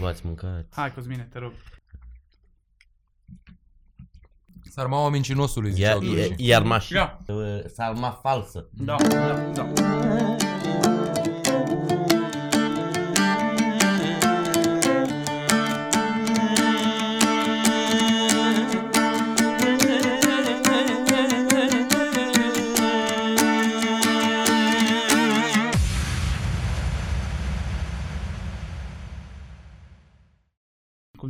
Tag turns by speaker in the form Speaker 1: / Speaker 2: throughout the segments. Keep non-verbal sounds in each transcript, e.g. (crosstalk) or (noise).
Speaker 1: luați mâncați.
Speaker 2: Hai, Cosmine, te rog.
Speaker 3: Sarmaua mincinosului,
Speaker 1: Ia,
Speaker 3: ziceau
Speaker 1: ia,
Speaker 3: turcii.
Speaker 1: iar mașini.
Speaker 2: Ia.
Speaker 1: Uh, Sarma falsă.
Speaker 2: Da, da, da.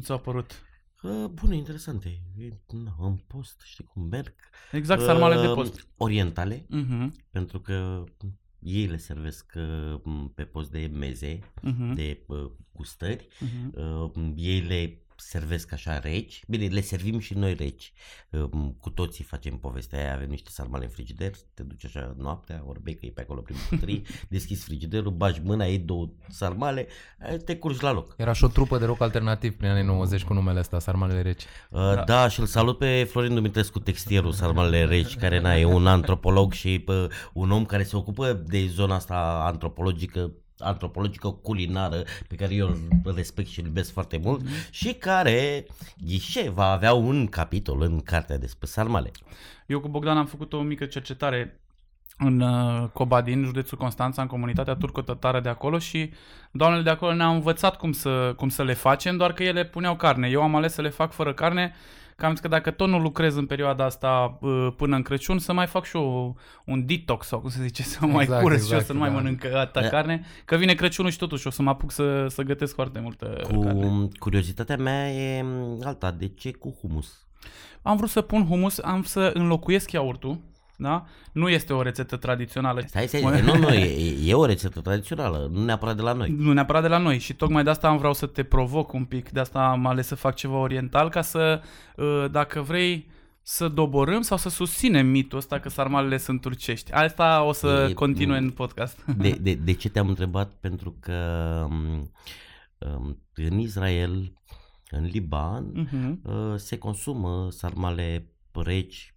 Speaker 2: Ți-a părut?
Speaker 1: Uh, bune, interesante. E, na, în post, știi cum merg.
Speaker 2: Exact, sarmale de
Speaker 1: Uh,
Speaker 2: post.
Speaker 1: Orientale,
Speaker 2: Mhm,
Speaker 1: pentru că ei le servesc uh, pe post de meze,
Speaker 2: mhm,
Speaker 1: de uh, gustări.
Speaker 2: mhm.
Speaker 1: Uh, ei le servesc așa reci. Bine, le servim și noi reci. Uh, cu toții facem povestea aia, avem niște sarmale în frigider, te duci așa noaptea, orbe că e pe acolo prin bucătării, (laughs) deschizi frigiderul, bagi mâna, iei două sarmale, eh, te curci la loc.
Speaker 3: Era și o trupă de rock alternativ prin anii 90 cu numele ăsta, Sarmalele Reci.
Speaker 1: Uh, da. da, și îl salut pe Florin Dumitrescu, textierul Sarmalele Reci, care na, e un antropolog și pă, un om care se ocupă de zona asta antropologică antropologică culinară pe care eu îl respect și îl iubesc foarte mult și care, ghișe, va avea un capitol în cartea despre sarmale.
Speaker 2: Eu cu Bogdan am făcut o mică cercetare în uh, Cobadin, județul Constanța, în comunitatea turco-tătară de acolo și doamnele de acolo ne-au învățat cum să, cum să le facem, doar că ele puneau carne. Eu am ales să le fac fără carne, că am zis că dacă tot nu lucrez în perioada asta uh, până în Crăciun, să mai fac și eu un detox sau cum se zice, să mă mai
Speaker 3: Exact,
Speaker 2: curăț și eu
Speaker 3: exact,
Speaker 2: să nu mai
Speaker 3: da.
Speaker 2: mănânc atâta
Speaker 1: Da.
Speaker 2: carne, că vine Crăciunul și totuși o să mă apuc să, să gătesc foarte multă
Speaker 1: Cu
Speaker 2: carne.
Speaker 1: curiozitatea mea e m, alta, de ce cu humus?
Speaker 2: Am vrut să pun humus, am vrut să înlocuiesc iaurtul, da? Nu este o rețetă tradițională.
Speaker 1: Stai, stai, stai, nu, nu, e, e o rețetă tradițională, nu neapărat de la noi.
Speaker 2: Nu neapărat de la noi și tocmai de asta am vreau să te provoc un pic, de asta am ales să fac ceva oriental ca să, uh, dacă vrei, să doborâm sau să susținem mitul ăsta că sarmalele sunt turcești. Asta o să
Speaker 1: E-
Speaker 2: continue în podcast.
Speaker 1: De, (laughs) de, de ce te-am întrebat? Pentru că um, um, în Israel, în Liban,
Speaker 2: Mhm.
Speaker 1: uh, se consumă sarmale reci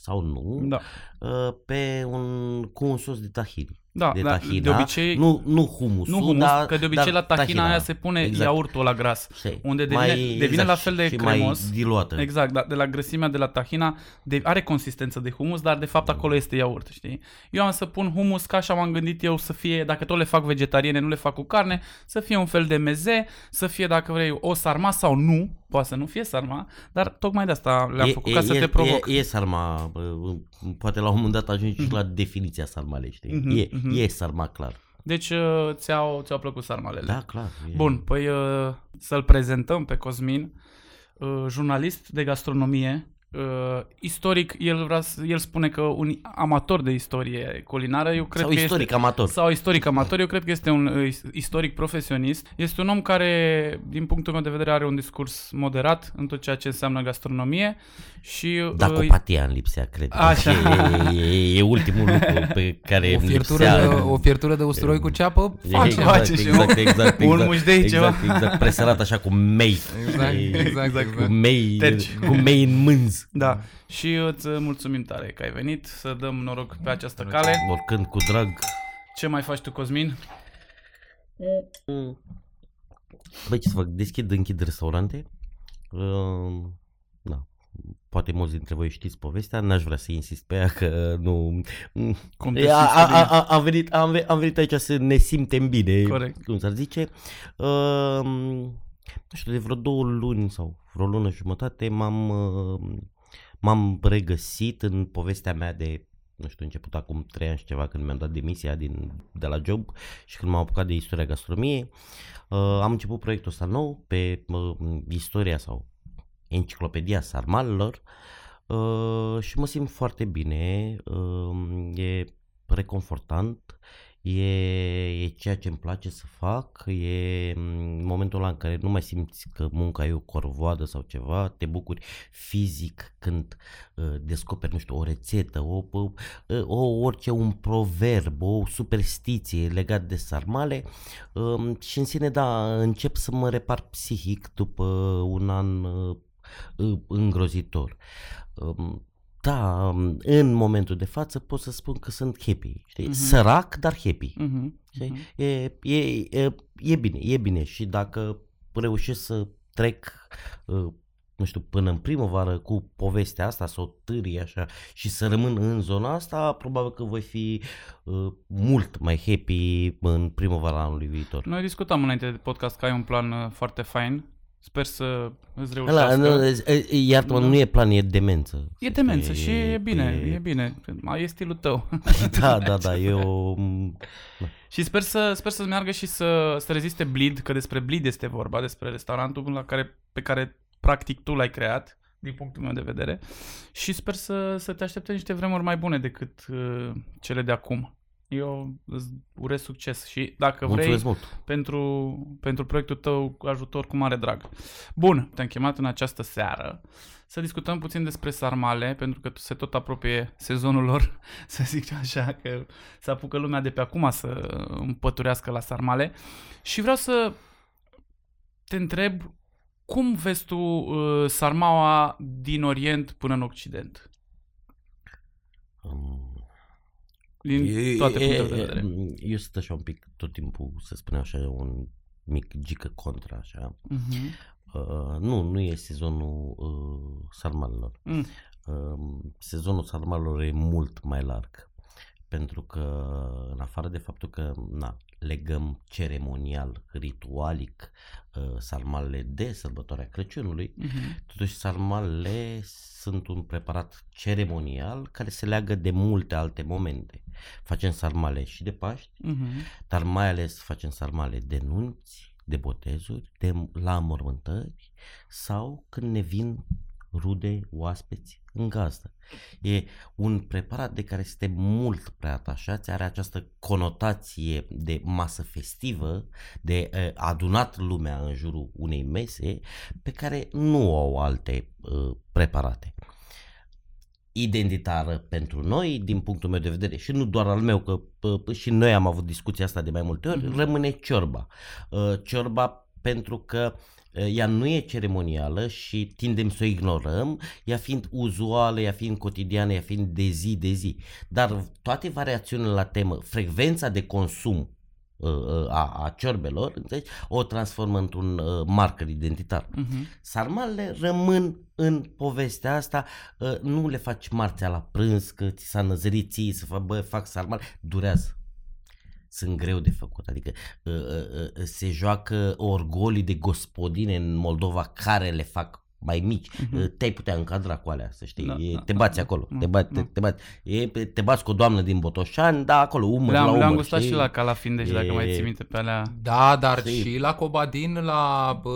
Speaker 1: sau nu,
Speaker 2: Da.
Speaker 1: uh, pe un, cu un sos de tahin.
Speaker 2: Da,
Speaker 1: de
Speaker 2: da,
Speaker 1: tahina.
Speaker 2: de obicei-
Speaker 1: Nu, nu humusul,
Speaker 2: Nu humus,
Speaker 1: dar,
Speaker 2: că de obicei
Speaker 1: dar
Speaker 2: la tahina, aia se pune
Speaker 1: exact.
Speaker 2: iaurtul la gras.
Speaker 1: Știi,
Speaker 2: unde devine- devine la fel de
Speaker 1: și
Speaker 2: cremos.
Speaker 1: mai diluată.
Speaker 2: Exact, da, de la grăsimea de la tahina de, are consistență de humus, dar de fapt acolo este iaurt, știi? Eu am să pun humus ca așa m-am gândit eu să fie, dacă tot le fac vegetariene, nu le fac cu carne, să fie un fel de meze, să fie, dacă vrei, o sarma sau nu, poate să nu fie sarma, dar tocmai de asta le-am
Speaker 1: E-
Speaker 2: făcut
Speaker 1: e,
Speaker 2: ca să
Speaker 1: e,
Speaker 2: te provoc.
Speaker 1: E, e sarma, bă, poate la un moment dat ajungi și la definiția sarmalei, știi?
Speaker 2: Mhm,
Speaker 1: E,
Speaker 2: mhm.
Speaker 1: e sarma, clar.
Speaker 2: Deci uh, ți-au, ți-au plăcut sarmalele.
Speaker 1: Da, clar. E.
Speaker 2: Bun, păi uh, să-l prezentăm pe Cosmin, uh, jurnalist de gastronomie, uh, istoric, el, vrea, să- el spune că un amator de istorie culinară, eu cred
Speaker 1: Sau
Speaker 2: că
Speaker 1: istoric
Speaker 2: este,
Speaker 1: amator.
Speaker 2: sau istoric amator, eu cred că este un uh, is- istoric profesionist. Este un om care, din punctul meu de vedere, are un discurs moderat în tot ceea ce înseamnă gastronomie și uh,
Speaker 1: Dacopatia în lipsea, cred.
Speaker 2: Așa.
Speaker 1: E, e, e ultimul lucru pe care
Speaker 3: O
Speaker 1: îmi
Speaker 3: fiertură,
Speaker 1: lipsea.
Speaker 3: de, o fiertură de usturoi cu ceapă, face.
Speaker 1: exact,
Speaker 2: face și
Speaker 1: exact,
Speaker 2: un-
Speaker 1: exact,
Speaker 2: un
Speaker 1: exact,
Speaker 2: mușdei
Speaker 1: exact,
Speaker 2: ceva.
Speaker 1: Exact, presărat așa cu mei.
Speaker 3: Exact,
Speaker 1: E,
Speaker 3: exact,
Speaker 1: Cu
Speaker 3: exact.
Speaker 1: mei,
Speaker 2: Terci.
Speaker 1: cu mei în mânz.
Speaker 2: Da, și îți mulțumim tare că ai venit, să dăm noroc pe această cale.
Speaker 1: Oricând cu drag.
Speaker 2: Ce mai faci tu, Cosmin?
Speaker 1: Băi, ce să fac? Deschid, închid restaurante. Uh, da. Poate mulți dintre voi știți povestea, n-aș vrea să insist pe ea că nu...
Speaker 2: Cum te
Speaker 1: E, a,
Speaker 2: simți
Speaker 1: a,
Speaker 2: bine?
Speaker 1: a, a, am, venit, am, ve- am venit aici să ne simtem bine,
Speaker 2: Corect.
Speaker 1: cum s-ar zice. Uh, nu știu, de vreo două luni sau vreo lună jumătate m-am, uh, m-am regăsit în povestea mea de nu știu, început acum trei ani și ceva când mi-am dat demisia din, de la job și când m-am apucat de istoria gastronomiei. Uh, am început proiectul ăsta nou pe uh, istoria sau enciclopedia sarmalelor uh, și mă simt foarte bine, uh, e reconfortant, e, e ceea ce îmi place să fac, e mm, momentul ăla în care nu mai simți că munca e o corvoadă sau ceva, te bucuri fizic când uh, descoperi, nu știu, o rețetă, o, o, o, orice, un proverb, o superstiție legat de sarmale um, și în sine, da, încep să mă repar psihic după un an uh, uh, îngrozitor. Um, da, um, în momentul de față pot să spun că sunt happy, știi?
Speaker 2: Mhm.
Speaker 1: Sărac, dar happy.
Speaker 2: Mhm,
Speaker 1: Știi?
Speaker 2: mhm.
Speaker 1: E, e, e, e bine, e bine și dacă reușesc să trec uh, nu știu, până în primăvară cu povestea asta, să o târi așa și să rămân în zona asta, probabil că voi fi uh, mult mai happy în primăvara anului viitor.
Speaker 2: Noi discutam înainte de podcast că ai un plan uh, foarte fain. Sper să îți
Speaker 1: Ăla,
Speaker 2: reușească.
Speaker 1: nu, e- e- iartă-mă,
Speaker 2: Da.
Speaker 1: nu e plan, e demență.
Speaker 2: E demență și e bine, e bine. E stilul tău. (laughs)
Speaker 1: Da, da, da, e o... (laughs)
Speaker 2: Și sper să sper să meargă și să, să reziste Bleed, că despre Bleed este vorba, despre restaurantul la care, pe care practic tu l-ai creat, din punctul meu de vedere. Și sper să, să te aștepte niște vremuri mai bune decât uh, cele de acum. Eu îți urez succes și dacă vrei,
Speaker 1: Mulțumesc mult.
Speaker 2: pentru, pentru proiectul tău cu ajutor cu mare drag. Bun, te-am chemat în această seară să discutăm puțin despre sarmale, pentru că se tot apropie sezonul lor, (laughs) să zic așa, că se apucă lumea de pe acum să împăturească la sarmale. Și vreau să te întreb cum vezi tu uh, sarmaua din Orient până în Occident?
Speaker 1: Um,
Speaker 2: Din
Speaker 1: E-
Speaker 2: toate
Speaker 1: e-
Speaker 2: punctele de
Speaker 1: e-
Speaker 2: vedere.
Speaker 1: Eu sunt așa un pic tot timpul, să spunem așa, un mic gică contra, așa.
Speaker 2: Uh-huh.
Speaker 1: Uh, nu, nu e sezonul uh, sarmalelor.
Speaker 2: Mm.
Speaker 1: Uh, sezonul sarmalelor e mult mai larg. Pentru că, în afară de faptul că na, legăm ceremonial, ritualic, uh, sarmalele de sărbătoarea Crăciunului,
Speaker 2: Uh-huh.
Speaker 1: totuși sarmalele sunt un preparat ceremonial care se leagă de multe alte momente. Facem sarmale și de Paști,
Speaker 2: Uh-huh.
Speaker 1: dar mai ales facem sarmale de nunți, de botezuri, de la mormântări sau când ne vin rude, oaspeți în gazdă. E un preparat de care suntem mult prea atașați, are această conotație de masă festivă, de uh, adunat lumea în jurul unei mese, pe care nu o au alte uh, preparate identitară pentru noi, din punctul meu de vedere, și nu doar al meu, că pă, și noi am avut discuția asta de mai multe ori,
Speaker 2: Mhm.
Speaker 1: rămâne ciorba. Uh, Ciorba pentru că uh, ea nu e ceremonială și tindem să o ignorăm, ea fiind uzuală, ea fiind cotidiană, ea fiind de zi de zi. Dar toate variațiunile la temă, frecvența de consum uh, uh, a, a ciorbelor, înțelegi, o transformă într-un uh, marker identitar.
Speaker 2: Uh-huh.
Speaker 1: Sarmalele rămân în povestea asta, uh, nu le faci marțea la prânz, că ți s-a năzărit ție să fac, bă, fac sarmale, durează. Sunt greu de făcut, adică uh, uh, uh, se joacă orgolii de gospodine în Moldova care le fac mai mici.
Speaker 2: Mhm.
Speaker 1: Uh, Te-ai putea încadra cu alea, să știi,
Speaker 2: Da,
Speaker 1: e,
Speaker 2: da,
Speaker 1: te
Speaker 2: da,
Speaker 1: bați
Speaker 2: da,
Speaker 1: acolo,
Speaker 2: da,
Speaker 1: te, bați,
Speaker 2: da.
Speaker 1: te, te bați. E, te bați cu o doamnă din Botoșani, da, acolo, umăr la
Speaker 2: Le-am,
Speaker 1: umăr.
Speaker 2: le-am gustat
Speaker 1: știi?
Speaker 2: și la Calafindeci, dacă mai
Speaker 1: E-
Speaker 2: ții minte pe alea.
Speaker 3: Da, dar
Speaker 1: Știi?
Speaker 3: și la Cobadin, la bă,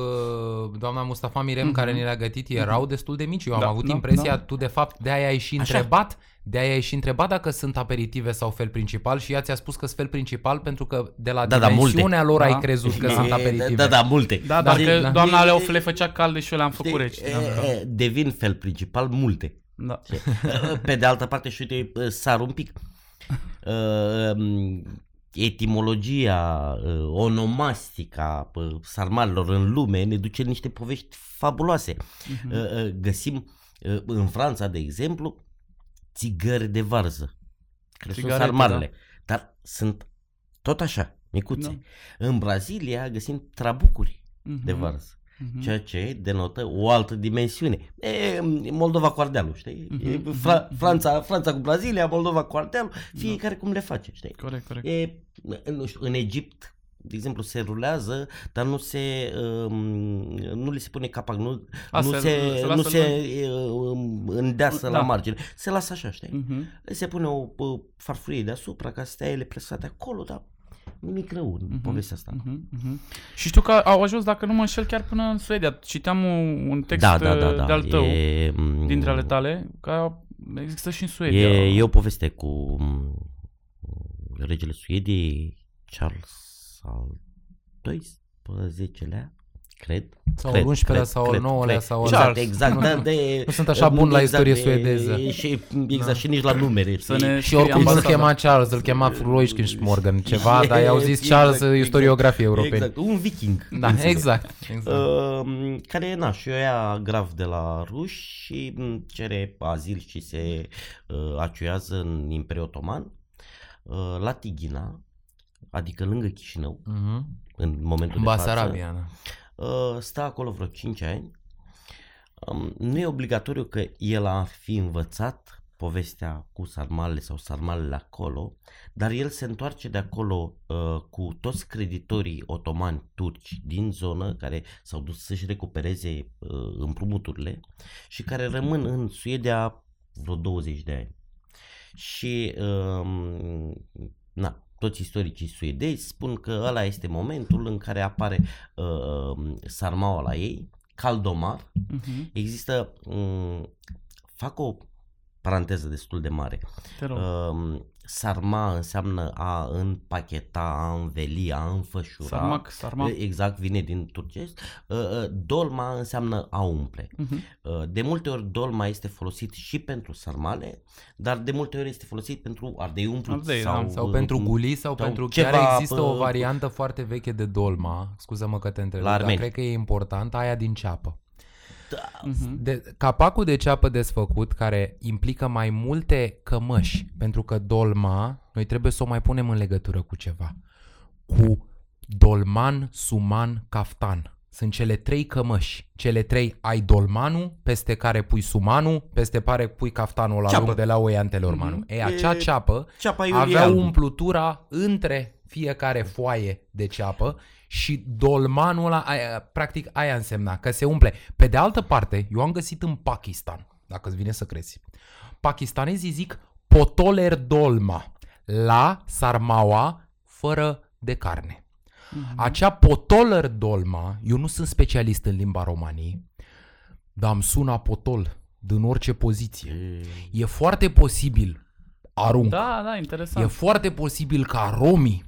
Speaker 3: doamna Mustafa Mirem,
Speaker 2: Mhm.
Speaker 3: care ne le-a gătit, erau destul de mici. Eu am
Speaker 2: Da,
Speaker 3: avut
Speaker 2: da,
Speaker 3: impresia,
Speaker 2: da.
Speaker 3: tu de fapt de-aia ai și
Speaker 1: Așa.
Speaker 3: întrebat, de-aia ai și întrebat dacă sunt aperitive sau fel principal și ea ți-a spus că sunt fel principal pentru că de la
Speaker 1: Da, da,
Speaker 3: dimensiunea lor
Speaker 2: Da.
Speaker 3: ai crezut că
Speaker 1: E,
Speaker 3: sunt aperitive.
Speaker 1: Da, da, multe.
Speaker 2: Da,
Speaker 3: Da,
Speaker 2: dar că
Speaker 3: da.
Speaker 2: doamna
Speaker 1: E-
Speaker 2: le, le făcea calde și eu le-am făcut reci.
Speaker 1: e, e, devin fel principal multe.
Speaker 2: Da.
Speaker 1: Pe de altă parte, și uite, sar un pic. Uh, Etimologia, uh, onomastica uh, sarmalelor în lume ne duce în niște povești fabuloase.
Speaker 2: Mhm.
Speaker 1: Uh, uh, Găsim uh, în Franța, de exemplu, țigări de varză, care sunt
Speaker 2: Țigarete,
Speaker 1: sarmalele, dar sunt tot așa, micuțe.
Speaker 2: Da.
Speaker 1: În Brazilia găsim trabucuri de
Speaker 2: Mhm.
Speaker 1: varză
Speaker 2: Mhm.
Speaker 1: ceea ce denotă o altă dimensiune. E, Moldova cu Ardealul, știi?
Speaker 2: Mhm,
Speaker 1: E,
Speaker 2: mhm,
Speaker 1: Fra-
Speaker 2: mhm.
Speaker 1: Franța, Franța cu Brazilia, Moldova cu Ardealul, fiecare cum le face, știi?
Speaker 2: Corect, corect.
Speaker 1: E, nu știu, în Egipt, de exemplu, se rulează, dar nu se, um, nu li se pune capac, nu,
Speaker 2: A,
Speaker 1: nu
Speaker 2: se-
Speaker 1: se,
Speaker 2: se
Speaker 1: nu
Speaker 2: lasă
Speaker 1: se um, îndeasă
Speaker 2: Da.
Speaker 1: la margine. Se lasă așa, știi?
Speaker 2: Mhm.
Speaker 1: Le se pune o, o farfurie deasupra ca să stea ele presate acolo, dar nimic rău în
Speaker 2: Mhm.
Speaker 1: povestea asta.
Speaker 2: Mhm, mhm. Și știu că au ajuns, dacă nu mă înșel, chiar până în Suedia. Citeam un, un text
Speaker 1: Da, da, da, da.
Speaker 2: de-al tău,
Speaker 1: E, mm,
Speaker 2: dintre ale tale, că există și în Suedia.
Speaker 1: E, e o poveste cu m, regele Suediei, Charles al 12-lea, cred.
Speaker 3: Sau
Speaker 1: cred,
Speaker 3: al 11-lea
Speaker 1: cred,
Speaker 3: sau al
Speaker 1: cred,
Speaker 3: 9-lea
Speaker 1: cred.
Speaker 3: sau al...
Speaker 1: Exact,
Speaker 2: Charles.
Speaker 1: exact. Da, de, (laughs)
Speaker 3: Nu sunt așa bun la istorie
Speaker 1: de-
Speaker 3: suedeză.
Speaker 1: Și, exact,
Speaker 3: Da.
Speaker 1: și nici la numere.
Speaker 2: Să
Speaker 1: știi?
Speaker 2: ne
Speaker 3: Și oricum
Speaker 2: scrie
Speaker 3: îl
Speaker 2: ambasada.
Speaker 3: chema Charles, îl chema Floyd Morgan ceva,
Speaker 1: E, (laughs)
Speaker 3: dar i-au zis
Speaker 1: exact,
Speaker 3: Charles
Speaker 1: exact.
Speaker 3: istoriografie europeni.
Speaker 1: Exact, un viking.
Speaker 3: Da,
Speaker 1: Înțeleg.
Speaker 3: exact. exact.
Speaker 1: Uh, care, na, și o ia grav de la ruși și m, cere azil și se uh, aciuiază în Imperiul Otoman, uh, la Tighina, adică lângă Chișinău,
Speaker 3: Mhm.
Speaker 1: în momentul
Speaker 3: În
Speaker 1: de față.
Speaker 3: Basarabia, da.
Speaker 1: uh, stă acolo vreo 5 ani. Um, nu e obligatoriu că el ar fi învățat povestea cu sarmalele sau sarmalele acolo, dar el se întoarce de acolo uh, cu toți creditorii otomani turci din zonă care s-au dus să-și recupereze uh, împrumuturile și care rămân în Suedia vreo 20 de ani. Și uh, na, toți istoricii suedezi spun că ăla este momentul în care apare uh, sarmaua la ei, Caldomar.
Speaker 2: Uh-huh.
Speaker 1: Există, um, fac o paranteză destul de mare.
Speaker 2: Te rog.
Speaker 1: Uh, sarma înseamnă a împacheta, a înveli, a înfășura.
Speaker 2: Sarmac, sarmac.
Speaker 1: Exact, vine din turcesc. Uh, uh, dolma înseamnă a umple.
Speaker 2: Uh-huh.
Speaker 1: Uh, De multe ori dolma este folosit și pentru sarmale, dar de multe ori este folosit pentru ardei umpluți.
Speaker 2: Ardei, da.
Speaker 1: sau,
Speaker 3: Sau
Speaker 1: uh,
Speaker 3: pentru guli sau,
Speaker 1: sau
Speaker 3: pentru
Speaker 1: ceva,
Speaker 3: chiar există o
Speaker 1: uh,
Speaker 3: variantă foarte veche de dolma, scuză-mă că te întreb,
Speaker 1: La
Speaker 3: dar
Speaker 1: armeni.
Speaker 3: cred că e important, aia din ceapă.
Speaker 1: Da,
Speaker 2: Uh-huh.
Speaker 3: De, capacul de ceapă desfăcut care implică mai multe cămăși, pentru că dolma, noi trebuie să o mai punem în legătură cu ceva. Cu dolman, suman, caftan. Sunt cele trei cămăși. Cele trei ai dolmanul, peste care pui sumanul, peste care pui caftanul la
Speaker 1: Ceapă.
Speaker 3: lung de la oi antelormanul.
Speaker 2: Mhm.
Speaker 3: E, acea
Speaker 1: E-
Speaker 3: ceapă
Speaker 1: Ceapa iulie
Speaker 3: avea
Speaker 1: alb.
Speaker 3: umplutura între fiecare foaie de ceapă și dolmanul ăla, aia, practic aia însemna, că se umple. Pe de altă parte, eu am găsit în Pakistan, dacă îți vine să crezi, pakistanezii zic potoler dolma la sarmaua fără de carne.
Speaker 2: Mhm.
Speaker 3: Acea potoler dolma, eu nu sunt specialist în limba romanii, dar îmi sună potol din orice poziție.
Speaker 1: E-
Speaker 3: E foarte posibil, arunc,
Speaker 2: Da, da,
Speaker 3: E
Speaker 2: interesant.
Speaker 3: foarte posibil ca romii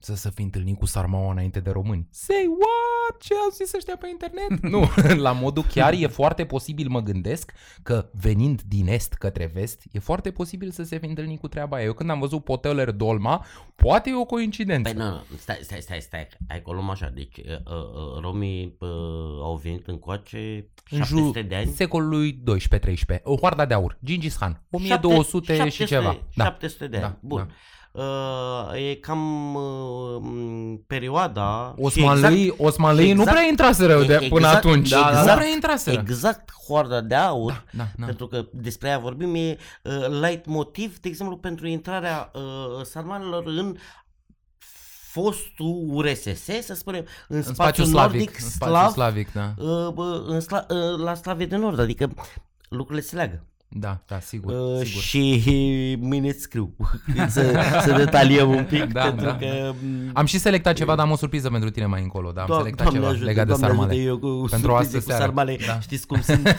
Speaker 3: să se fi întâlnit cu sarmaua înainte de români. Say what? Ce au zis ăștia pe internet? (laughs) nu, (laughs) la modul chiar e foarte posibil, mă gândesc, că venind din est către vest, e foarte posibil să se fi întâlnit cu treaba aia. Eu când am văzut Poteler Dolma, poate e o coincidență.
Speaker 1: Păi nu, nu, stai, stai, stai, stai, hai că o luăm așa, deci uh, uh, romii uh, au venit încoace
Speaker 3: în
Speaker 1: 700 de ani.
Speaker 3: secolului 12-13. O hoarda de aur, Gingis Khan, 1200
Speaker 1: Șapte-
Speaker 3: și ceva. Da.
Speaker 1: 700 de ani,
Speaker 3: Da,
Speaker 1: bun. Uh, e cam uh, m, perioada și
Speaker 3: Osmanlii,
Speaker 1: exact,
Speaker 3: Osmanlii nu
Speaker 1: exact-
Speaker 3: prea intraseră de,
Speaker 1: exact-
Speaker 3: până atunci.
Speaker 1: da, da,
Speaker 3: nu
Speaker 1: da.
Speaker 3: prea intraseră.
Speaker 1: exact hoarda de aur,
Speaker 3: Da, da.
Speaker 1: pentru că despre aia vorbim, e uh, light motiv, de exemplu, pentru intrarea uh, sarmanelor în fostul URSS, să spunem, în,
Speaker 3: în
Speaker 1: spațiul
Speaker 3: spațiu slavic,
Speaker 1: nordic,
Speaker 3: în spațiu
Speaker 1: slav,
Speaker 3: slavic, da.
Speaker 1: uh, bă, în sla, uh, la Slavie de Nord, adică lucrurile se leagă.
Speaker 3: Da, da, sigur,
Speaker 1: Uh,
Speaker 3: sigur.
Speaker 1: și mâine îți scriu (laughs) să, să detaliem un pic, (laughs)
Speaker 3: Da,
Speaker 1: pentru
Speaker 3: da.
Speaker 1: că...
Speaker 3: Am și selectat ceva, dar am o surpriză pentru tine mai încolo, da, am
Speaker 1: Doam-
Speaker 3: selectat ceva
Speaker 1: ajută,
Speaker 3: legat de
Speaker 1: Doamne
Speaker 3: sarmale.
Speaker 1: ajută, eu cu
Speaker 3: Pentru
Speaker 1: surprize
Speaker 3: astă
Speaker 1: cu
Speaker 3: seară.
Speaker 1: sarmale,
Speaker 3: Da.
Speaker 1: știți cum sunt, (laughs) e,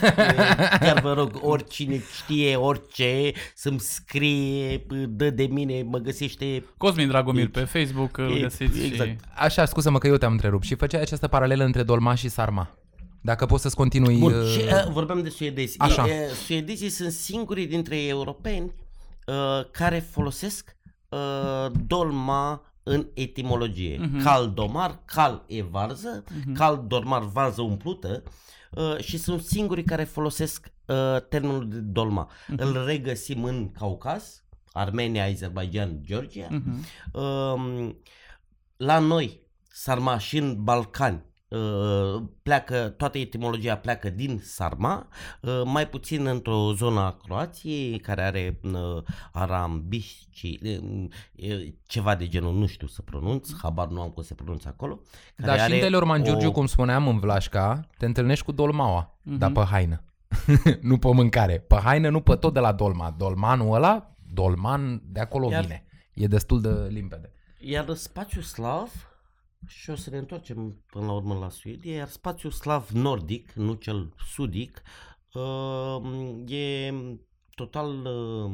Speaker 1: chiar vă rog, oricine știe orice, să-mi scrie, dă de mine, mă găsește...
Speaker 2: Cosmin Dragomir pe Facebook, îl
Speaker 1: E-
Speaker 2: găsiți
Speaker 1: exact.
Speaker 2: și...
Speaker 3: Așa, scuză-mă că eu te-am întrerupt și făceai această paralelă între dolma și sarma. Dacă poți să-ți continui...
Speaker 1: Bun,
Speaker 3: uh,
Speaker 1: și uh, vorbeam de suedezi.
Speaker 3: Așa.
Speaker 1: E, e, suedezii sunt singurii dintre europeni uh, care folosesc uh, dolma în etimologie.
Speaker 2: Mhm.
Speaker 1: Cal domar, cal e varză,
Speaker 2: Mhm.
Speaker 1: cal dormar, varză umplută uh, și sunt singurii care folosesc uh, termenul de dolma.
Speaker 2: Mhm.
Speaker 1: Îl regăsim în Caucaz, Armenia, Azerbaijan, Georgia.
Speaker 2: Mhm.
Speaker 1: Um, la noi, sarma și în Balcani, uh, pleacă, toată etimologia pleacă din sarma, uh, mai puțin într-o zonă a Croației care are uh, arambici, uh, ceva de genul, nu știu să pronunț, habar nu am cum se pronunță acolo.
Speaker 3: Da, și în Delorman Giurgiu,
Speaker 1: o-
Speaker 3: cum spuneam, în Vlașca, te întâlnești cu dolmaua,
Speaker 2: Mhm.
Speaker 3: dar pe haină. (laughs) nu pe mâncare. Pe haină, nu pe tot de la dolma. Dolmanul ăla, dolman, de acolo
Speaker 1: Iar-
Speaker 3: vine. E destul de limpede.
Speaker 1: Iar spațiul slav, și o să ne întoarcem până la urmă la Suedia, iar spațiul slav nordic, nu cel sudic, uh, e total uh,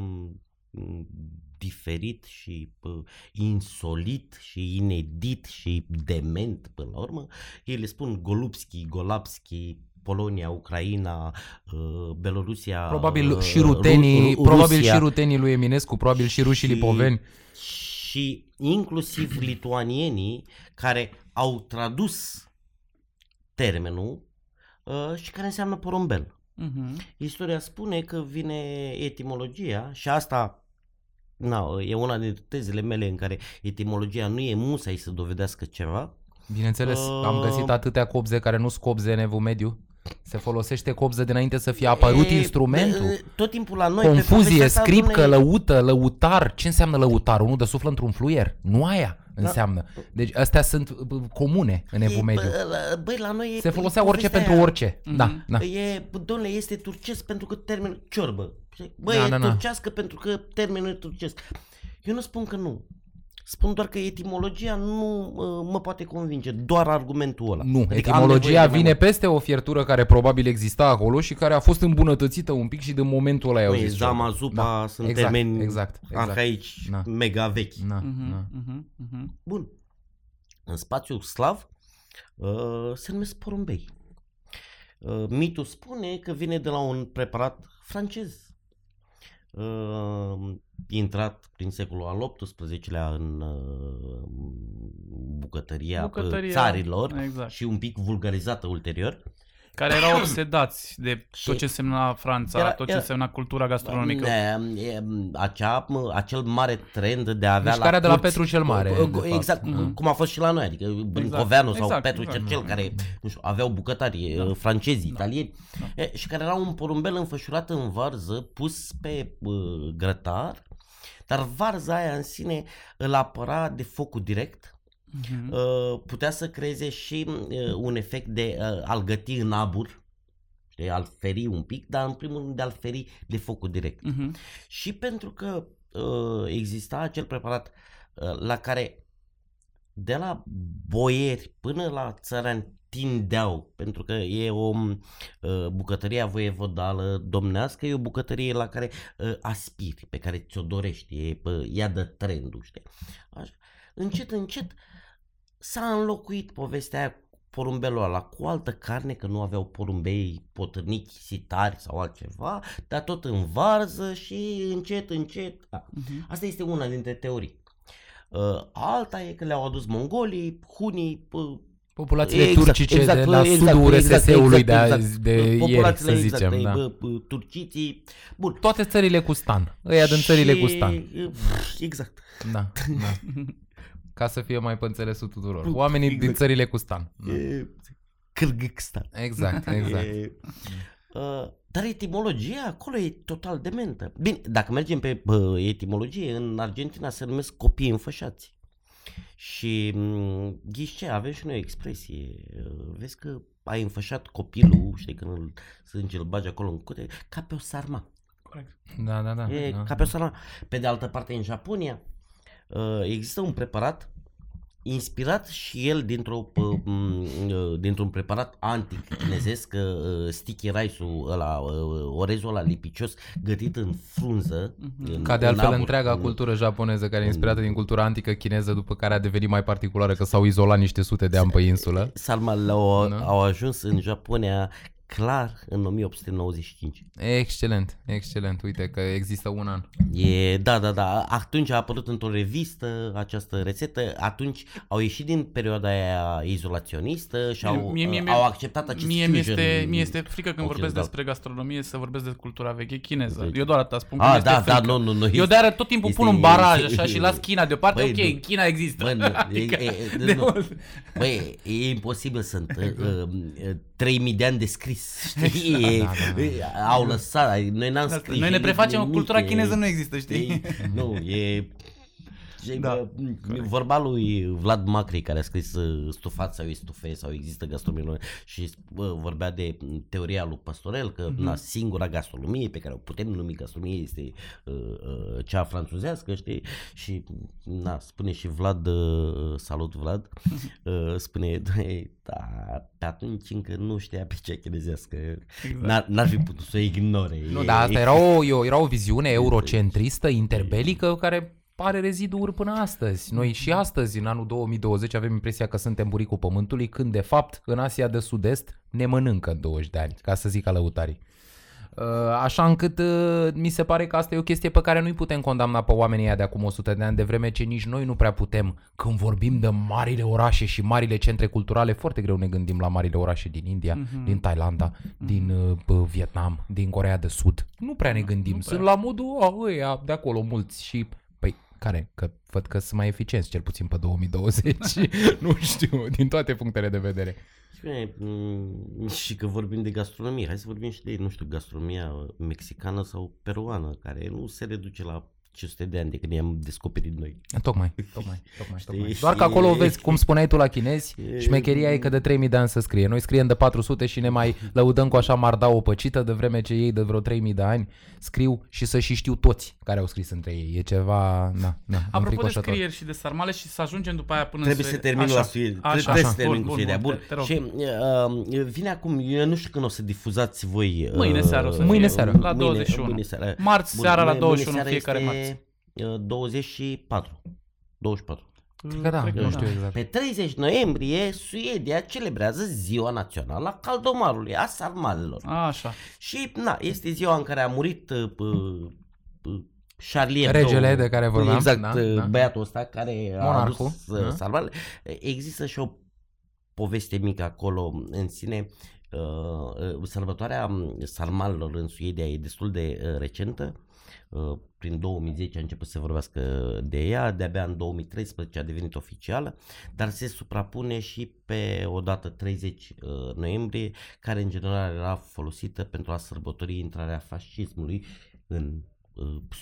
Speaker 1: diferit și uh, insolit și inedit și dement până la urmă. Ei le spun Golubski, Golapski, Polonia, Ucraina, uh, Belorusia,
Speaker 3: Probabil
Speaker 1: uh,
Speaker 3: și rutenii,
Speaker 1: Ru- Ru-
Speaker 3: probabil
Speaker 1: Rusia
Speaker 3: și rutenii lui Eminescu, probabil și rușii lipoveni.
Speaker 1: și inclusiv lituanienii care au tradus termenul uh, și care înseamnă porumbel.
Speaker 2: Mhm.
Speaker 1: Istoria spune că vine etimologia și asta na, e una dintre tezele mele în care etimologia nu e musai să dovedească ceva,
Speaker 3: Bineînțeles,
Speaker 1: Uh,
Speaker 3: am găsit atâtea copze care nu sunt copze în evul mediu. Se folosește copză dinainte să fie apărut
Speaker 1: E,
Speaker 3: instrumentul.
Speaker 1: e, Tot timpul la noi... pe
Speaker 3: Confuzie,
Speaker 1: povestea asta,
Speaker 3: scripcă,
Speaker 1: domnule,
Speaker 3: lăută, lăutar. Ce înseamnă lăutar? Unul de suflă într-un fluier. Nu aia înseamnă. Deci astea sunt bă, comune în evul
Speaker 1: Da. e,
Speaker 3: mediu.
Speaker 1: bă, la- Băi, la noi e...
Speaker 3: Se
Speaker 1: e
Speaker 3: folosea orice
Speaker 1: povestea
Speaker 3: pentru
Speaker 1: aia.
Speaker 3: orice. Da, da.
Speaker 1: E, domnule, este turcesc pentru că termenul ciorbă. Bă,
Speaker 3: Da,
Speaker 1: e
Speaker 3: da, da.
Speaker 1: turcească pentru că termenul e turcesc. Eu nu spun că nu. Spun doar că etimologia nu uh, mă poate convinge, doar argumentul ăla.
Speaker 3: Nu,
Speaker 1: Adică am nevoie
Speaker 3: etimologia
Speaker 1: de mai
Speaker 3: vine
Speaker 1: mult.
Speaker 3: peste o fiertură care probabil exista acolo și care a fost îmbunătățită un pic și din momentul ăla i-au
Speaker 1: Băi,
Speaker 3: zis
Speaker 1: zama,
Speaker 3: ciorbă.
Speaker 1: zupa
Speaker 3: Da,
Speaker 1: sunt
Speaker 3: exact,
Speaker 1: termeni
Speaker 3: exact, exact.
Speaker 1: arhaici,
Speaker 3: Da.
Speaker 1: mega vechi.
Speaker 3: Na,
Speaker 2: Mhm,
Speaker 3: na.
Speaker 2: mhm, mhm.
Speaker 1: Bun. În spațiul slav uh, se numesc porumbei. Uh, mitul spune că vine de la un preparat francez. Uh, intrat prin secolul al XVIII-lea în uh, bucătăria,
Speaker 2: Bucătăria,
Speaker 1: Bucătăria țarilor
Speaker 2: exact.
Speaker 1: și un pic vulgarizată ulterior.
Speaker 2: Care erau obsedați de
Speaker 1: Și-
Speaker 2: tot ce însemna Franța,
Speaker 1: Era-
Speaker 2: tot ce
Speaker 1: era-
Speaker 2: însemna cultura gastronomică.
Speaker 1: E, e, acea, acel mare trend de a avea
Speaker 3: Mișcarea
Speaker 1: la
Speaker 3: de la
Speaker 1: curți-
Speaker 3: Petru cel Mare,
Speaker 1: Uh,
Speaker 3: de
Speaker 1: uh,
Speaker 3: fapt.
Speaker 1: Exact,
Speaker 2: Mhm.
Speaker 1: cum a fost și la noi, adică
Speaker 2: Exact.
Speaker 1: Brâncoveanu sau
Speaker 2: Exact,
Speaker 1: Petru
Speaker 2: exact.
Speaker 1: Cercel, care nu știu, aveau bucătari da. francezi, italieni,
Speaker 2: Da.
Speaker 1: e, și care era un porumbel înfășurat în varză, pus pe uh, grătar, dar varza aia în sine îl apăra de focul direct,
Speaker 2: Mhm.
Speaker 1: uh, putea să creeze și uh, un efect de uh, a-l găti în abur, știi, a-l feri un pic, dar în primul rând de a-l feri de focul direct.
Speaker 2: Mhm.
Speaker 1: Și pentru că uh, exista acel preparat uh, la care de la boieri până la țărani tindeau, pentru că e o uh, bucătărie voievodală domnească, e o bucătărie la care uh, aspiri, pe care ți-o dorești, e, uh, ea dă trendul, știi? Așa. Încet, încet s-a înlocuit povestea aia cu porumbelul ăla cu altă carne, că nu aveau porumbei potârnichi, sitari sau altceva, dar tot în varză și încet, încet. Da.
Speaker 2: Mhm.
Speaker 1: Asta este una dintre teorii. Uh, alta e că le-au adus mongolii, hunii, uh,
Speaker 3: Populațiile
Speaker 1: Exact,
Speaker 3: turcice
Speaker 1: exact,
Speaker 3: de la
Speaker 1: exact,
Speaker 3: sudul
Speaker 1: exact,
Speaker 3: RSS-ului
Speaker 1: exact,
Speaker 3: de,
Speaker 1: exact.
Speaker 3: de ieri,
Speaker 1: populațiile,
Speaker 3: să zicem.
Speaker 1: exact,
Speaker 3: da.
Speaker 1: bă, bă, turciții. Bun.
Speaker 3: Toate țările cu stan. Ăia din țările
Speaker 1: Și-
Speaker 3: cu stan.
Speaker 1: Exact.
Speaker 3: Da, da. (laughs) Ca să fie mai pe înțelesul tuturor. Oamenii din țările cu stan. Da.
Speaker 1: E, Kyrgyzstan.
Speaker 3: Exact, (laughs) exact.
Speaker 1: E, uh, dar etimologia acolo e total dementă. Bine, dacă mergem pe uh, etimologie, în Argentina se numesc copii înfășați. Și m, ghiși ce, avem și noi o expresie. Uh, Vezi că ai înfășat copilul, știi, când îl sânge, îl bagi acolo în cute, ca pe o sarma.
Speaker 2: Corect.
Speaker 3: Da, da, da.
Speaker 1: E
Speaker 3: da.
Speaker 1: ca pe o sarma. Pe de altă parte, în Japonia uh, există un preparat inspirat și el dintr-o, uh, m, uh, dintr-un preparat antic chinezesc, uh, sticky rice-ul ăla, uh, orezul ăla lipicios, gătit în frunză. în,
Speaker 3: Ca de
Speaker 1: în
Speaker 3: altfel
Speaker 1: abur,
Speaker 3: întreaga
Speaker 1: în-
Speaker 3: cultură japoneză care e inspirată din cultura antică chineză după care a devenit mai particulară că s-au izolat niște sute de ani pe insulă.
Speaker 1: Sarmale au,
Speaker 3: Da.
Speaker 1: au ajuns în Japonia clar în 1895.
Speaker 3: Excelent, excelent. Uite că există un an.
Speaker 1: E, da, da, da. Atunci a apărut într-o revistă această rețetă. Atunci au ieșit din perioada aia izolaționistă și au,
Speaker 2: Mie- mie- mie-
Speaker 1: au acceptat acest
Speaker 2: Mie mi
Speaker 1: fusion
Speaker 2: este, mi este frică când vorbesc
Speaker 1: occidental.
Speaker 2: despre gastronomie să vorbesc de cultura veche chineză.
Speaker 1: Deci-
Speaker 2: Eu doar atât spun că
Speaker 1: Ah,
Speaker 2: mi este
Speaker 1: da, da,
Speaker 2: frică.
Speaker 1: nu, nu, nu.
Speaker 2: Eu de tot timpul
Speaker 1: este-
Speaker 2: pun un baraj așa (laughs) și las China deoparte.
Speaker 1: Băi,
Speaker 2: ok,
Speaker 1: nu.
Speaker 2: în China există.
Speaker 1: Bă, nu, (laughs)
Speaker 2: Adică,
Speaker 1: e, e,
Speaker 2: de
Speaker 1: nu.
Speaker 2: mult.
Speaker 1: Băi, e imposibil, sunt (laughs) uh, uh, 3000 de ani de scris, știi? E,
Speaker 3: Da, da,
Speaker 1: e, Au lăsat, noi n-am
Speaker 2: Asta,
Speaker 1: scris.
Speaker 2: Noi ne
Speaker 1: e
Speaker 2: prefacem,
Speaker 1: nimic,
Speaker 2: cultura
Speaker 1: e-
Speaker 2: chineză nu există, știi?
Speaker 1: E, nu, e... Și,
Speaker 2: Da,
Speaker 1: da, vorba lui Vlad Macri care a scris uh, Stufat sau Istufe sau există gastronomie și bă, vorbea de mm, teoria lui Pastorel că
Speaker 2: Mhm.
Speaker 1: mm-hmm. na, singura gastronomie pe care o putem numi gastronomie este uh, uh, cea franțuzească, știi? Și na, spune și Vlad, uh, salut Vlad, (laughs) uh, spune, "Doamne, da, pe atunci încă nu știa pe cea chinezească,
Speaker 2: Exact.
Speaker 1: n-ar, n-ar fi putut să o ignore.
Speaker 3: Nu,
Speaker 1: E-
Speaker 3: dar asta era o, e o- era o viziune eurocentristă, interbelică, care are reziduuri până astăzi. Noi și astăzi, în anul 2020, avem impresia că suntem buricul pământului, când de fapt în Asia de Sud-Est ne mănâncă în 20 de ani, ca să zic alăutarii. Uh, Așa încât uh, mi se pare că asta e o chestie pe care nu-i putem condamna pe oamenii ăia de acum 100 de ani, de vreme ce nici noi nu prea putem, când vorbim de marile orașe și marile centre culturale, foarte greu ne gândim la marile orașe din India,
Speaker 2: Mhm.
Speaker 3: din Thailanda, din uh, bă, Vietnam, din Corea de Sud. Nu prea ne gândim.
Speaker 2: nu
Speaker 3: Sunt
Speaker 2: prea.
Speaker 3: la modul, oh, ăia de acolo mulți și Păi, Care? Că văd că sunt mai eficienți, cel puțin pe 2020. (laughs) nu știu, din toate punctele de vedere.
Speaker 1: Spune, mm, și că vorbim de gastronomie, hai să vorbim și de, nu știu, gastronomia mexicană sau peruană, care nu se reduce la 500 de ani de când i-am descoperit noi.
Speaker 3: Tocmai, tocmai, tocmai,
Speaker 1: Știi?
Speaker 3: tocmai. Doar că acolo vezi, cum spuneai tu la chinezi,
Speaker 1: E-
Speaker 3: șmecheria e că de 3000 de ani să scrie. Noi scriem de 400 și ne mai lăudăm cu așa mardau o păcită, de vreme ce ei de vreo 3000 de ani scriu și să și știu toți care au scris între ei. E ceva, na, na,
Speaker 2: Apropo de
Speaker 3: înfricoșător.
Speaker 2: scrieri și de sarmale și să ajungem după aia până
Speaker 1: Trebuie
Speaker 2: în
Speaker 1: să
Speaker 2: Suedia.
Speaker 1: termin
Speaker 2: Așa,
Speaker 1: la Suedia.
Speaker 2: Așa,
Speaker 1: Trebuie să
Speaker 2: bun,
Speaker 1: termin cu
Speaker 2: bun,
Speaker 1: Suedia.
Speaker 2: bun,
Speaker 1: Bun.
Speaker 2: te- te rog.
Speaker 1: Și uh, vine acum, eu nu știu când o să difuzați voi. uh,
Speaker 2: Mâine seară o să
Speaker 3: Mâine
Speaker 2: fie,
Speaker 3: seară.
Speaker 2: La 21.
Speaker 1: Mâine seara.
Speaker 2: Marți
Speaker 1: Bun,
Speaker 2: seara la
Speaker 1: mâine
Speaker 2: 21
Speaker 1: seara
Speaker 2: fiecare
Speaker 1: este,
Speaker 2: marți.
Speaker 1: Uh, 24. 24.
Speaker 3: Cred că da,
Speaker 2: Cred că
Speaker 3: nu
Speaker 2: da.
Speaker 3: știu exact.
Speaker 1: Pe 30 noiembrie, Suedia celebrează ziua națională a caldomarului, a sarmalelor.
Speaker 2: Așa.
Speaker 1: Și, na, este ziua în care a murit uh, uh, uh, Charlie Hebdo.
Speaker 3: Regele de care vorbeam,
Speaker 1: Exact,
Speaker 3: da,
Speaker 1: uh,
Speaker 3: da.
Speaker 1: băiatul ăsta care a
Speaker 3: Monarhul,
Speaker 1: adus
Speaker 3: da.
Speaker 1: uh, sarmalele. Există și o poveste mică acolo în sine. Uh, uh, sărbătoarea um, sarmalelor în Suedia e destul de uh, recentă. Uh, prin 2010 a început să se vorbească de ea, de-abia în 2013 a devenit oficială, dar se suprapune și pe o dată 30 uh, noiembrie, care în general era folosită pentru a sărbători intrarea fascismului în uh,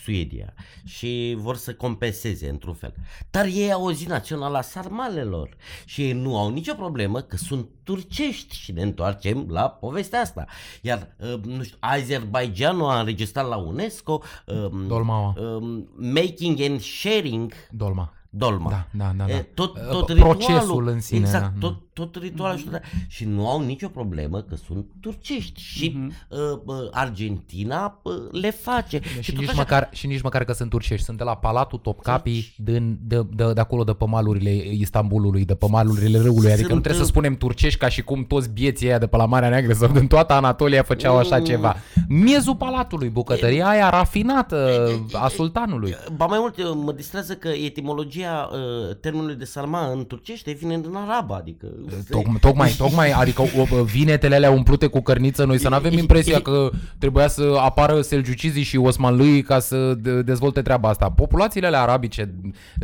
Speaker 1: Suedia și vor să compenseze într-un fel. Dar ei au o zi națională a sarmalelor și ei nu au nicio problemă că sunt turcești și ne întoarcem la povestea asta. Iar, uh, nu știu, Azerbaijanul a înregistrat la UNESCO um,
Speaker 3: Dolmaua.
Speaker 1: um, Making and Sharing
Speaker 3: Dolma.
Speaker 1: Dolma.
Speaker 3: Da, da, da. da.
Speaker 1: E, tot,
Speaker 3: Uh,
Speaker 1: tot
Speaker 3: procesul
Speaker 1: ritualul,
Speaker 3: în sine,
Speaker 1: Exact,
Speaker 3: da,
Speaker 1: tot, tot ritualul și, tot, și nu au nicio problemă că sunt turcești și
Speaker 2: Mhm.
Speaker 1: uh, uh, Argentina uh, le face.
Speaker 3: Și,
Speaker 1: tot
Speaker 3: nici
Speaker 1: așa-
Speaker 3: măcar, și nici măcar că sunt turcești, sunt de la Palatul Topkapi, din, de, de, de acolo de pe malurile Istanbulului, de pe malurile râului, adică nu
Speaker 1: Sunt,
Speaker 3: trebuie să
Speaker 1: uh,
Speaker 3: spunem turcești ca și cum toți bieții aia de pe la Marea Neagră sau din toată Anatolia făceau așa
Speaker 1: Mm.
Speaker 3: ceva. Miezul palatului, bucătăria aia rafinată a sultanului.
Speaker 1: Ba mai mult, mă distrează că etimologia uh, termenului de sarma în turcește vine din arabă, adică...
Speaker 3: Toc- Tocmai, (laughs) tocmai, adică o- vinetele alea umplute cu cărniță, noi să nu avem impresia că trebuia să apară selgiucizii și osmanlui ca să de- dezvolte treaba asta. Populațiile alea arabice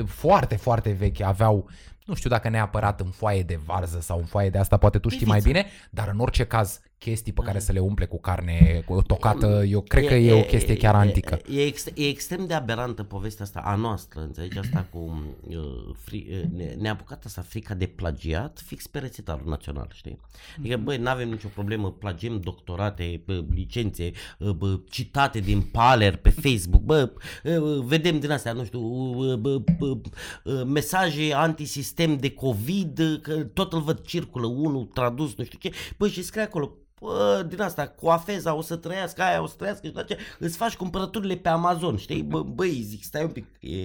Speaker 3: foarte, foarte vechi aveau nu știu dacă neapărat în foaie de varză sau în foaie de asta, poate tu știi mai bine, dar în orice caz chestii pe care să le umple cu carne cu tocată, eu cred că e o chestie chiar antică.
Speaker 1: E, e, ex, e extrem de aberantă povestea asta a noastră, înțelegi? Asta cu uh, fri, uh, ne, ne-a apucat asta frica de plagiat fix pe rețetarul național, știi? Adică, băi, n-avem nicio problemă, plagiem doctorate, bă, licențe, uh, bă, citate din Paler pe Facebook, bă, uh, vedem din astea, nu știu, uh, bă, bă, uh, mesaje antisistem de COVID, uh, că tot îl văd circulă, unul tradus, nu știu ce, bă, și scrie acolo, bă, din asta, coafeza o să trăiască, aia o să trăiască și ce, îți faci cumpărăturile pe Amazon, știi? Bă, băi, zic, stai un pic, e,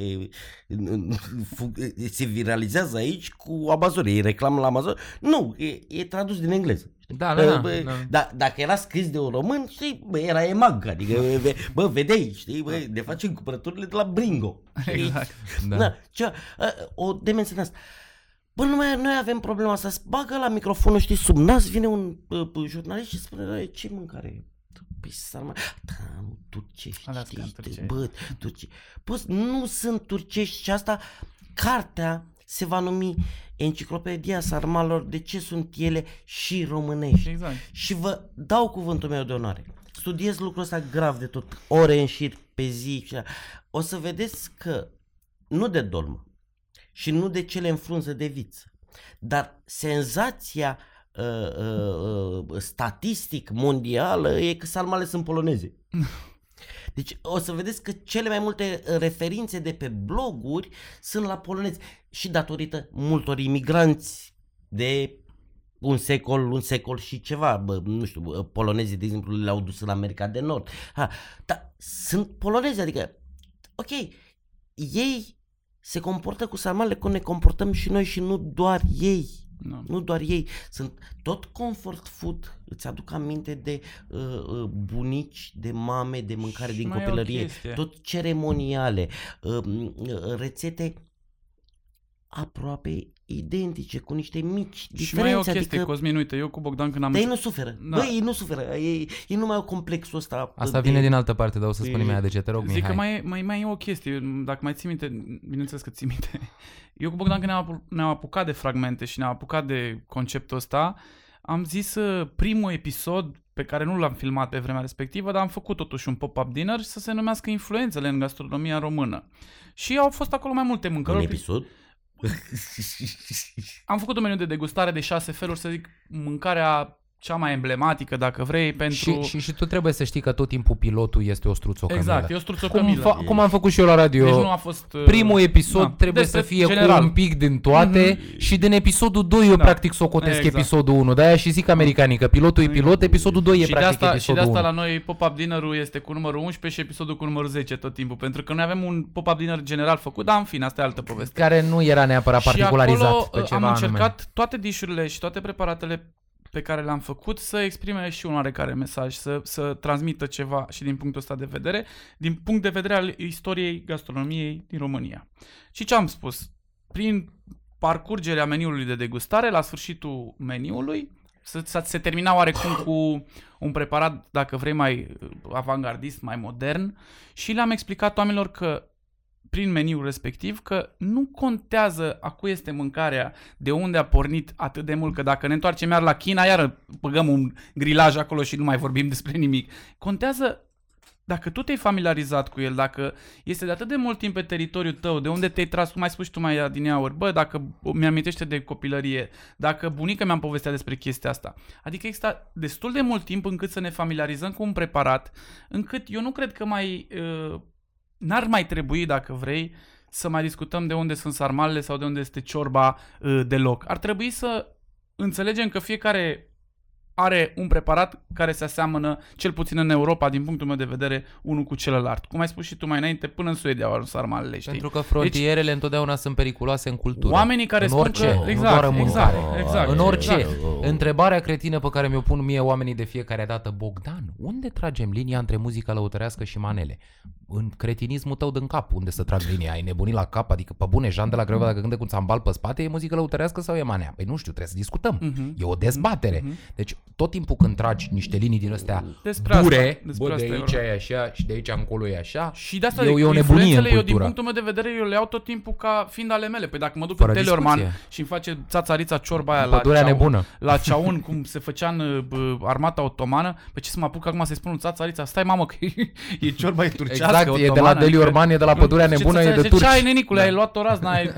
Speaker 1: fu- se viralizează aici cu Amazon, e reclamă la Amazon? Nu, e, e tradus din engleză.
Speaker 3: Da, da, da,
Speaker 1: bă,
Speaker 3: da.
Speaker 1: da, dacă era scris de un român, știi, bă, era emag, adică, bă, bă, vedeai, știi, bă, ne facem cumpărăturile de la Bringo. știi?
Speaker 2: Exact.
Speaker 3: Da.
Speaker 1: Da, ceva, a, o demență în asta. Bă, numai noi avem problema asta, se bagă la microfonul, știi, sub nas, vine un uh, jurnalist și spune, "Bă, ce mâncare e?" Păi sarma, da, nu, turcești,
Speaker 2: Alea
Speaker 1: știi,
Speaker 2: sunt turcești.
Speaker 1: bă, turcești. Bă, nu sunt turcești și asta, cartea se va numi Enciclopedia Sarmalor, de ce sunt ele și românești.
Speaker 2: Exact.
Speaker 1: Și vă dau cuvântul meu de onoare. Studiez lucrul ăsta grav de tot, ore în șir, pe zi. și așa. O să vedeți că nu de dolmă și nu de cele în frunză de viță, dar senzația uh, uh, uh, statistic mondială e că sarmale sunt poloneze. (laughs) Deci o să vedeți că cele mai multe uh, referințe de pe bloguri sunt la polonezi și datorită multor imigranți de un secol, un secol și ceva, bă, nu știu, bă, polonezii, de exemplu, le-au dus în America de Nord. Ha, dar sunt polonezi, adică, ok, ei se comportă cu sarmalele cum ne comportăm și noi și nu doar ei.
Speaker 2: Nu.
Speaker 1: Nu doar ei, sunt tot comfort food, îți aduc aminte de uh, uh, bunici, de mame, de mâncare
Speaker 2: Și
Speaker 1: din
Speaker 2: mai e o
Speaker 1: copilărie,
Speaker 2: chestie.
Speaker 1: tot ceremoniale, uh, uh, rețete aproape identice, cu niște mici diferențe.
Speaker 2: Și mai e o chestie,
Speaker 1: adică...
Speaker 2: Cosmin, uite, eu cu Bogdan când am...
Speaker 1: Dar ei nu suferă.
Speaker 2: Da.
Speaker 1: Da. Băi, ei nu suferă. Ei, ei nu mai au complexul ăsta.
Speaker 3: Asta
Speaker 1: de-
Speaker 3: vine din altă parte, dar o să
Speaker 1: de-
Speaker 3: spun imediat de ce. Te rog,
Speaker 2: Zic
Speaker 3: Mihai.
Speaker 2: că mai e, mai, mai e o chestie, dacă mai ții minte, bineînțeles că ții minte. (laughs) Eu cu Bogdan când ne-am, apu- ne-am apucat de fragmente și ne-am apucat de conceptul ăsta, am zis uh, primul episod pe care nu l-am filmat pe vremea respectivă, dar am făcut totuși un pop-up dinner și să se numească Influențele în gastronomia română. Și au fost acolo mai multe
Speaker 1: Un
Speaker 2: mâncăruri.
Speaker 1: episod?
Speaker 2: Am făcut un meniu de degustare de șase feluri, să zic, mâncarea cea mai emblematică, dacă vrei, pentru...
Speaker 3: Și, și, și tu trebuie să știi că tot timpul pilotul este o struțocămilă.
Speaker 2: exact, e o
Speaker 3: cum,
Speaker 2: struțocămilă.
Speaker 3: fa- cum am făcut și eu la radio.
Speaker 2: Deci nu a fost... uh,
Speaker 3: Primul episod
Speaker 2: da,
Speaker 3: trebuie
Speaker 2: despre
Speaker 3: să fie
Speaker 2: general.
Speaker 3: cu un pic din toate și din episodul 2 eu
Speaker 2: Da.
Speaker 3: practic socotesc
Speaker 2: Exact.
Speaker 3: episodul 1. De-aia și zic americanii că pilotul e pilot, episodul 2 e
Speaker 2: și de,
Speaker 3: practic
Speaker 2: asta, și de
Speaker 3: episodul
Speaker 2: asta
Speaker 3: 1.
Speaker 2: la noi pop-up dinner-ul este cu numărul 11 și episodul cu numărul 10 tot timpul. Pentru că noi avem un pop-up dinner general făcut, dar în fine, asta e altă poveste.
Speaker 3: Care nu era neapărat particularizat
Speaker 2: și acolo
Speaker 3: pe
Speaker 2: uh,
Speaker 3: ceva
Speaker 2: am încercat
Speaker 3: anume.
Speaker 2: toate dishurile și toate preparatele pe care le-am făcut să exprime și un oarecare mesaj, să, să transmită ceva și din punctul ăsta de vedere, din punct de vedere al istoriei gastronomiei din România. Și ce am spus? Prin parcurgerea meniului de degustare, la sfârșitul meniului, să, să se termina oarecum cu un preparat, dacă vrei, mai uh, avangardist, mai modern și le-am explicat oamenilor că prin meniul respectiv că nu contează a cui este mâncarea, de unde a pornit atât de mult, că dacă ne întoarcem iar la China, iar băgăm un grilaj acolo și nu mai vorbim despre nimic. Contează dacă tu te-ai familiarizat cu el, dacă este de atât de mult timp pe teritoriul tău, de unde te-ai tras, cum ai spus și tu mai din aur, bă, dacă mi-amintește de copilărie, dacă bunica mi-a povestea despre chestia asta. Adică există destul de mult timp încât să ne familiarizăm cu un preparat, încât eu nu cred că mai uh, n-ar mai trebui, dacă vrei, să mai discutăm de unde sunt sarmalele sau de unde este ciorba uh, deloc. Ar trebui să înțelegem că fiecare are un preparat care se aseamănă, cel puțin în Europa, din punctul meu de vedere, unul cu celălalt. Cum ai spus și tu mai înainte, până în Suedia au ajuns sarmalele, știi?
Speaker 3: Pentru că frontierele întotdeauna sunt periculoase în cultură.
Speaker 2: Oamenii care
Speaker 3: în
Speaker 2: spun
Speaker 3: orice,
Speaker 2: că...
Speaker 3: nu
Speaker 2: Exact,
Speaker 3: doar în
Speaker 2: exact,
Speaker 3: mâncare.
Speaker 2: exact.
Speaker 3: În orice.
Speaker 2: Exact.
Speaker 3: Întrebarea cretină pe care mi-o pun mie oamenii de fiecare dată, Bogdan, unde tragem linia între muzica lăutărească și manele? În cretinismul tău din cap, unde să trag linia? Ai nebunit la cap? Adică, pe bune, Jean de la Craiova, dacă cântă cu un țambal pe spate, e muzică lăutărească sau e manea? Păi nu știu, trebuie să discutăm.
Speaker 2: Mhm.
Speaker 3: E o dezbatere. Deci, tot timpul când tragi niște linii din astea
Speaker 2: Despre
Speaker 3: dure,
Speaker 2: asta, despre
Speaker 3: bă,
Speaker 2: asta
Speaker 3: de
Speaker 2: e
Speaker 3: aici
Speaker 2: vorba.
Speaker 3: e așa și de aici încolo e așa,
Speaker 2: Și de asta
Speaker 3: E o-
Speaker 2: de,
Speaker 3: e o nebunie în
Speaker 2: influențele, eu din
Speaker 3: cultură.
Speaker 2: punctul meu de vedere, eu le iau tot timpul ca fiind ale mele. Păi dacă mă duc
Speaker 3: Fără
Speaker 2: în Teleorman
Speaker 3: discuție.
Speaker 2: și îmi face țațarița ciorba aia la
Speaker 3: pădurea
Speaker 2: ceaun,
Speaker 3: nebună.
Speaker 2: la ceaun, cum se făcea în bă, armata otomană, pe ce să mă apuc acum să-i spun țațarița, stai mamă că e, e ciorba e turcească,
Speaker 3: Exact, e de la
Speaker 2: otomană,
Speaker 3: Deli
Speaker 2: adică-
Speaker 3: Orman, e de la pădurea
Speaker 2: Ce
Speaker 3: nebună, e
Speaker 2: țațarița?
Speaker 3: de
Speaker 2: Ce
Speaker 3: turci.
Speaker 2: ai, nenicule, ai luat o razna, ai...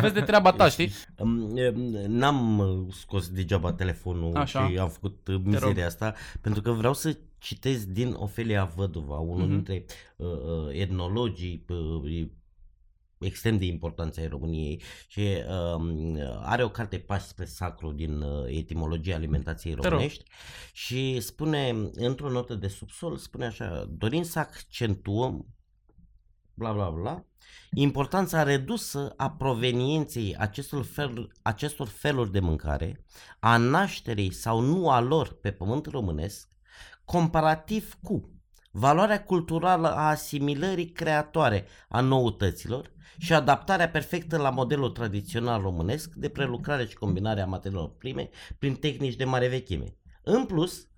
Speaker 2: vezi de treaba ta, știi?
Speaker 1: Um, e, N-am uh, scos degeaba telefonul
Speaker 2: Așa.
Speaker 1: și am făcut uh,
Speaker 2: rog.
Speaker 1: mizeria asta pentru că vreau să citesc din Ofelia Văduva, unul
Speaker 2: Mhm.
Speaker 1: dintre uh, uh, etnologii uh, e extrem de importanță ai României și um, are o carte Pași spre sacru din uh, etimologia alimentației
Speaker 2: rog.
Speaker 1: românești și spune, într-o notă de subsol, spune așa, dorim să accentuăm bla bla bla, importanța redusă a provenienței acestor feluri, acestor feluri de mâncare, a nașterii sau nu a lor pe pământul românesc, comparativ cu valoarea culturală a asimilării creatoare a noutăților și adaptarea perfectă la modelul tradițional românesc de prelucrare și combinare a materiilor prime prin tehnici de mare vechime. În plus,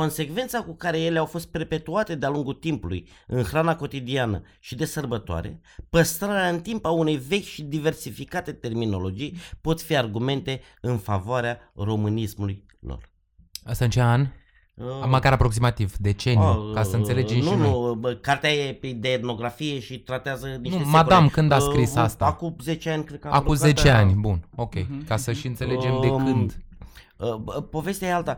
Speaker 1: consecvența cu care ele au fost perpetuate de-a lungul timpului în hrana cotidiană și de sărbătoare, păstrarea în timp a unei vechi și diversificate terminologii pot fi argumente în favoarea românismului lor.
Speaker 3: Asta în ce an?
Speaker 1: Uh,
Speaker 3: Măcar aproximativ, deceniu,
Speaker 1: uh,
Speaker 3: ca să înțelegem
Speaker 1: nu,
Speaker 3: și noi.
Speaker 1: Nu, bă, cartea e pe- de etnografie și tratează niște
Speaker 3: Nu,
Speaker 1: secole.
Speaker 3: madame, când a
Speaker 1: Uh,
Speaker 3: scris asta?
Speaker 1: Acum 10 ani, cred că a
Speaker 3: Acum
Speaker 1: apărut
Speaker 3: 10
Speaker 1: cartea.
Speaker 3: ani, bun, ok,
Speaker 2: Mhm,
Speaker 3: ca să
Speaker 2: mhm.
Speaker 3: și înțelegem de
Speaker 1: Um,
Speaker 3: când.
Speaker 1: Uh, bă, Povestea e alta.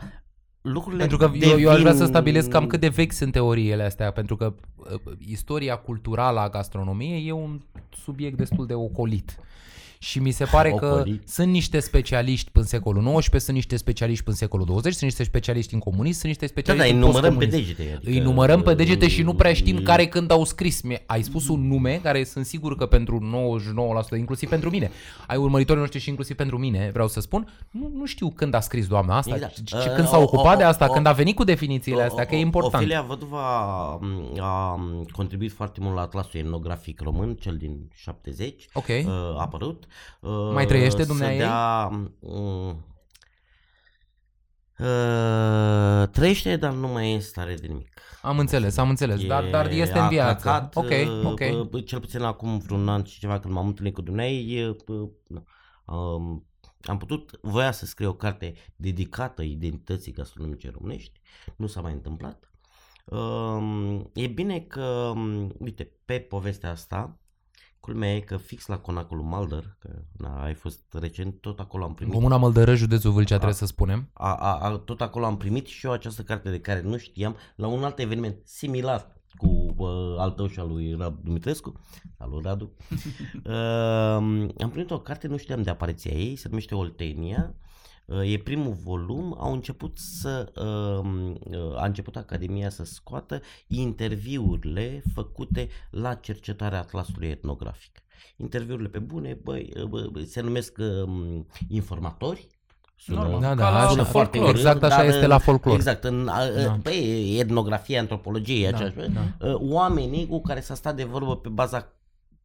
Speaker 1: Lucrurile
Speaker 3: Pentru că eu, eu aș vrea să
Speaker 1: devin-
Speaker 3: stabilesc cam cât de vechi sunt teoriile astea, pentru că uh, istoria culturală a gastronomiei e un subiect destul de ocolit. Și mi se pare că
Speaker 1: Ocolit.
Speaker 3: sunt niște specialiști în secolul XIX, sunt niște specialiști în secolul 20, sunt niște specialiști în comunism, sunt niște
Speaker 1: Da,
Speaker 3: specialiști
Speaker 1: da, îi
Speaker 3: în
Speaker 1: numărăm pe
Speaker 3: postcomunism.
Speaker 1: degete. Adică,
Speaker 3: Îi numărăm pe degete și nu prea știm
Speaker 1: uh,
Speaker 3: care când au scris. Mi- Ai spus un nume care sunt sigur că pentru 99%, inclusiv pentru mine, ai urmăritorii noștri și inclusiv pentru mine, vreau să spun, nu, nu știu când a scris doamna asta,
Speaker 1: Exact.
Speaker 3: și
Speaker 1: Uh,
Speaker 3: când s-a
Speaker 1: o-
Speaker 3: ocupat
Speaker 1: o-
Speaker 3: de asta,
Speaker 1: o-
Speaker 3: când a venit cu definițiile astea, că e
Speaker 1: O- o-
Speaker 3: important.
Speaker 1: Ofelia Văduva a, a contribuit foarte mult la atlasul etnografic român, cel din 70,
Speaker 3: Ok.
Speaker 1: uh, a apărut. Uh,
Speaker 3: Mai trăiește
Speaker 1: să
Speaker 3: dumneaei?
Speaker 1: dea, um, uh, trăiește, dar nu mai e în stare de nimic.
Speaker 3: Am înțeles, am înțeles, dar,
Speaker 1: E-
Speaker 3: dar este
Speaker 1: a
Speaker 3: în viață.
Speaker 1: clacat,
Speaker 3: ok,
Speaker 1: uh,
Speaker 3: ok.
Speaker 1: bă, Cel puțin acum vreun an și ceva când m-am întâlnit cu dumneai, um, am putut, voia să scriu o carte dedicată identității gastronomice românești, nu s-a mai întâmplat. Um, e bine că, um, uite, pe povestea asta, culmea e că fix la conacul lui Mulder, că na, ai fost recent, tot acolo am primit
Speaker 3: Comuna Măldără, județul Vâlcea, trebuie să spunem.
Speaker 1: a, a, a, tot acolo am primit și eu această carte de care nu știam la un alt eveniment similar cu uh, al tău și al lui Radu Dumitrescu, al lui Radu. (laughs) uh, am primit o carte, nu știam de apariția ei, se numește Oltenia. Uh, e primul volum, au început să uh, uh, a început Academia să scoată interviurile făcute la cercetarea atlasului etnografic. Interviurile pe bune, băi, uh, bă, bă, se numesc uh, informatori, sună,
Speaker 2: Normal.
Speaker 3: Da,
Speaker 2: Ca
Speaker 3: da,
Speaker 2: la
Speaker 3: așa,
Speaker 1: sună foarte
Speaker 2: folclor.
Speaker 1: urât,
Speaker 3: exact așa
Speaker 1: dar
Speaker 3: este
Speaker 1: în-
Speaker 3: la folclor.
Speaker 1: Exact, în,
Speaker 3: Da.
Speaker 1: da. băi, etnografie, antropologie, e
Speaker 3: Da,
Speaker 1: aceeași,
Speaker 3: da.
Speaker 1: uh, oamenii cu care s-a stat de vorbă pe baza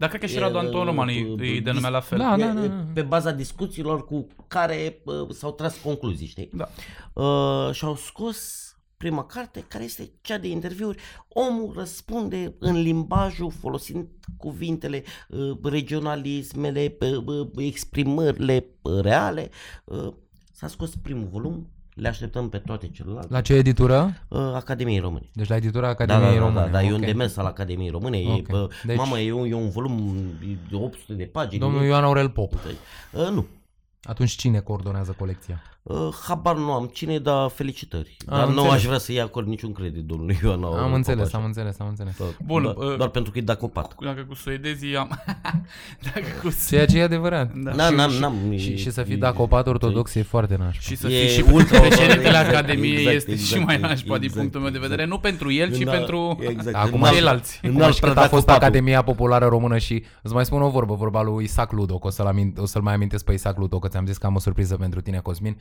Speaker 2: Dar cred că și
Speaker 1: e,
Speaker 2: Radu Anton Roman
Speaker 1: uh,
Speaker 2: îi, îi
Speaker 1: dis-
Speaker 2: denumea la fel.
Speaker 3: Da,
Speaker 1: e-
Speaker 3: da, da,
Speaker 1: e
Speaker 3: da.
Speaker 1: pe baza discuțiilor cu care uh, s-au tras concluzii, știi?
Speaker 2: Da.
Speaker 1: Uh, și au scos prima carte, care este cea de interviuri. Omul răspunde în limbajul folosind cuvintele, uh, regionalismele, uh, uh, exprimările uh, reale. Uh, s-a scos primul volum, le așteptăm pe toate celelalte.
Speaker 3: La ce editură?
Speaker 1: Uh, Academiei Române.
Speaker 3: Deci la editura
Speaker 1: Da,
Speaker 3: Academiei
Speaker 1: da, da,
Speaker 3: Române.
Speaker 1: da, da, e un
Speaker 3: ok.
Speaker 1: demers al Academiei Române,
Speaker 3: Ok.
Speaker 1: e, bă,
Speaker 3: Deci-
Speaker 1: mamă, e un, e un volum de 800 de pagini.
Speaker 3: Domnul Ioan Aurel Pop.
Speaker 1: Uh, nu,
Speaker 3: Atunci cine coordonează colecția?
Speaker 1: Uh, habar nu am cine, dar felicitări.
Speaker 3: Am
Speaker 1: dar nu
Speaker 3: înțeles.
Speaker 1: aș vrea să-i acord niciun credit domnului Ioan Aurel
Speaker 3: Am
Speaker 1: Pop,
Speaker 3: înțeles,
Speaker 1: așa.
Speaker 3: am înțeles, am înțeles.
Speaker 1: Doar,
Speaker 2: Bun,
Speaker 1: doar,
Speaker 2: uh,
Speaker 1: doar pentru că e da copat.
Speaker 2: Dacă cu suedezii am... (laughs) Dacă cu...
Speaker 3: Ceea ce e adevărat.
Speaker 2: Da.
Speaker 1: Da,
Speaker 3: și,
Speaker 1: n-am,
Speaker 3: și,
Speaker 1: n-am, e-
Speaker 3: și, și să fii
Speaker 1: e-
Speaker 3: dacopat ortodox e foarte nașpa.
Speaker 2: Și să
Speaker 1: E
Speaker 2: fii și
Speaker 1: ultra
Speaker 2: președintele
Speaker 1: exact,
Speaker 2: Academiei
Speaker 1: exact,
Speaker 2: este și
Speaker 1: exact,
Speaker 2: mai nașpa din
Speaker 1: exact,
Speaker 2: punctul meu de vedere.
Speaker 1: exact.
Speaker 2: Nu pentru el, ci
Speaker 1: În-
Speaker 2: pentru
Speaker 1: exact,
Speaker 3: Acum
Speaker 1: în alt-
Speaker 2: ceilalți.
Speaker 1: în
Speaker 3: Acum
Speaker 1: alt
Speaker 3: și cât a
Speaker 1: prădat
Speaker 3: fost
Speaker 1: copatul.
Speaker 3: Academia Populară Română și îți mai spun o vorbă, vorba lui Isaac Ludo, că o să-l, amint, o să-l mai amintesc pe Isaac Ludo, că ți-am zis că am o surpriză pentru tine, Cosmin.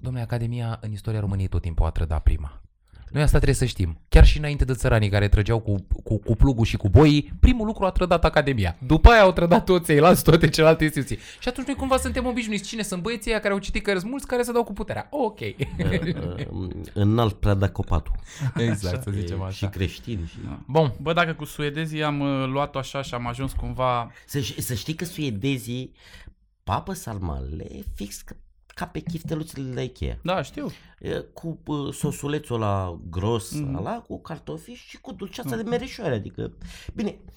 Speaker 3: Domnule, Academia în istoria României tot timpul a trădat prima. Noi asta trebuie să știm. Chiar și înainte de țăranii care trăgeau cu, cu, cu plugul și cu boii, primul lucru a trădat Academia. După aia au trădat toți ceilalți, toate celelalte instituții. Și atunci noi cumva suntem obișnuiți. Cine sunt băieții ăia care au citit că sunt mulți care se dau cu puterea? Ok.
Speaker 1: Uh, Înalt prădat copatul. (laughs)
Speaker 3: exact, să zicem
Speaker 1: E Și
Speaker 3: așa.
Speaker 1: creștin. Și...
Speaker 3: Bun.
Speaker 2: Bă, dacă cu suedezii am uh, luat-o așa și am ajuns cumva...
Speaker 1: Să, ș- să știi că suedezii papă sarmale fix ca, ca pe chifteluțele la Ikea.
Speaker 2: Da, știu.
Speaker 1: E, Cu uh, sosulețul la gros,
Speaker 2: Mhm.
Speaker 1: mm. ala, cu cartofi și cu dulceața de mereșoare. Adică, bine, um,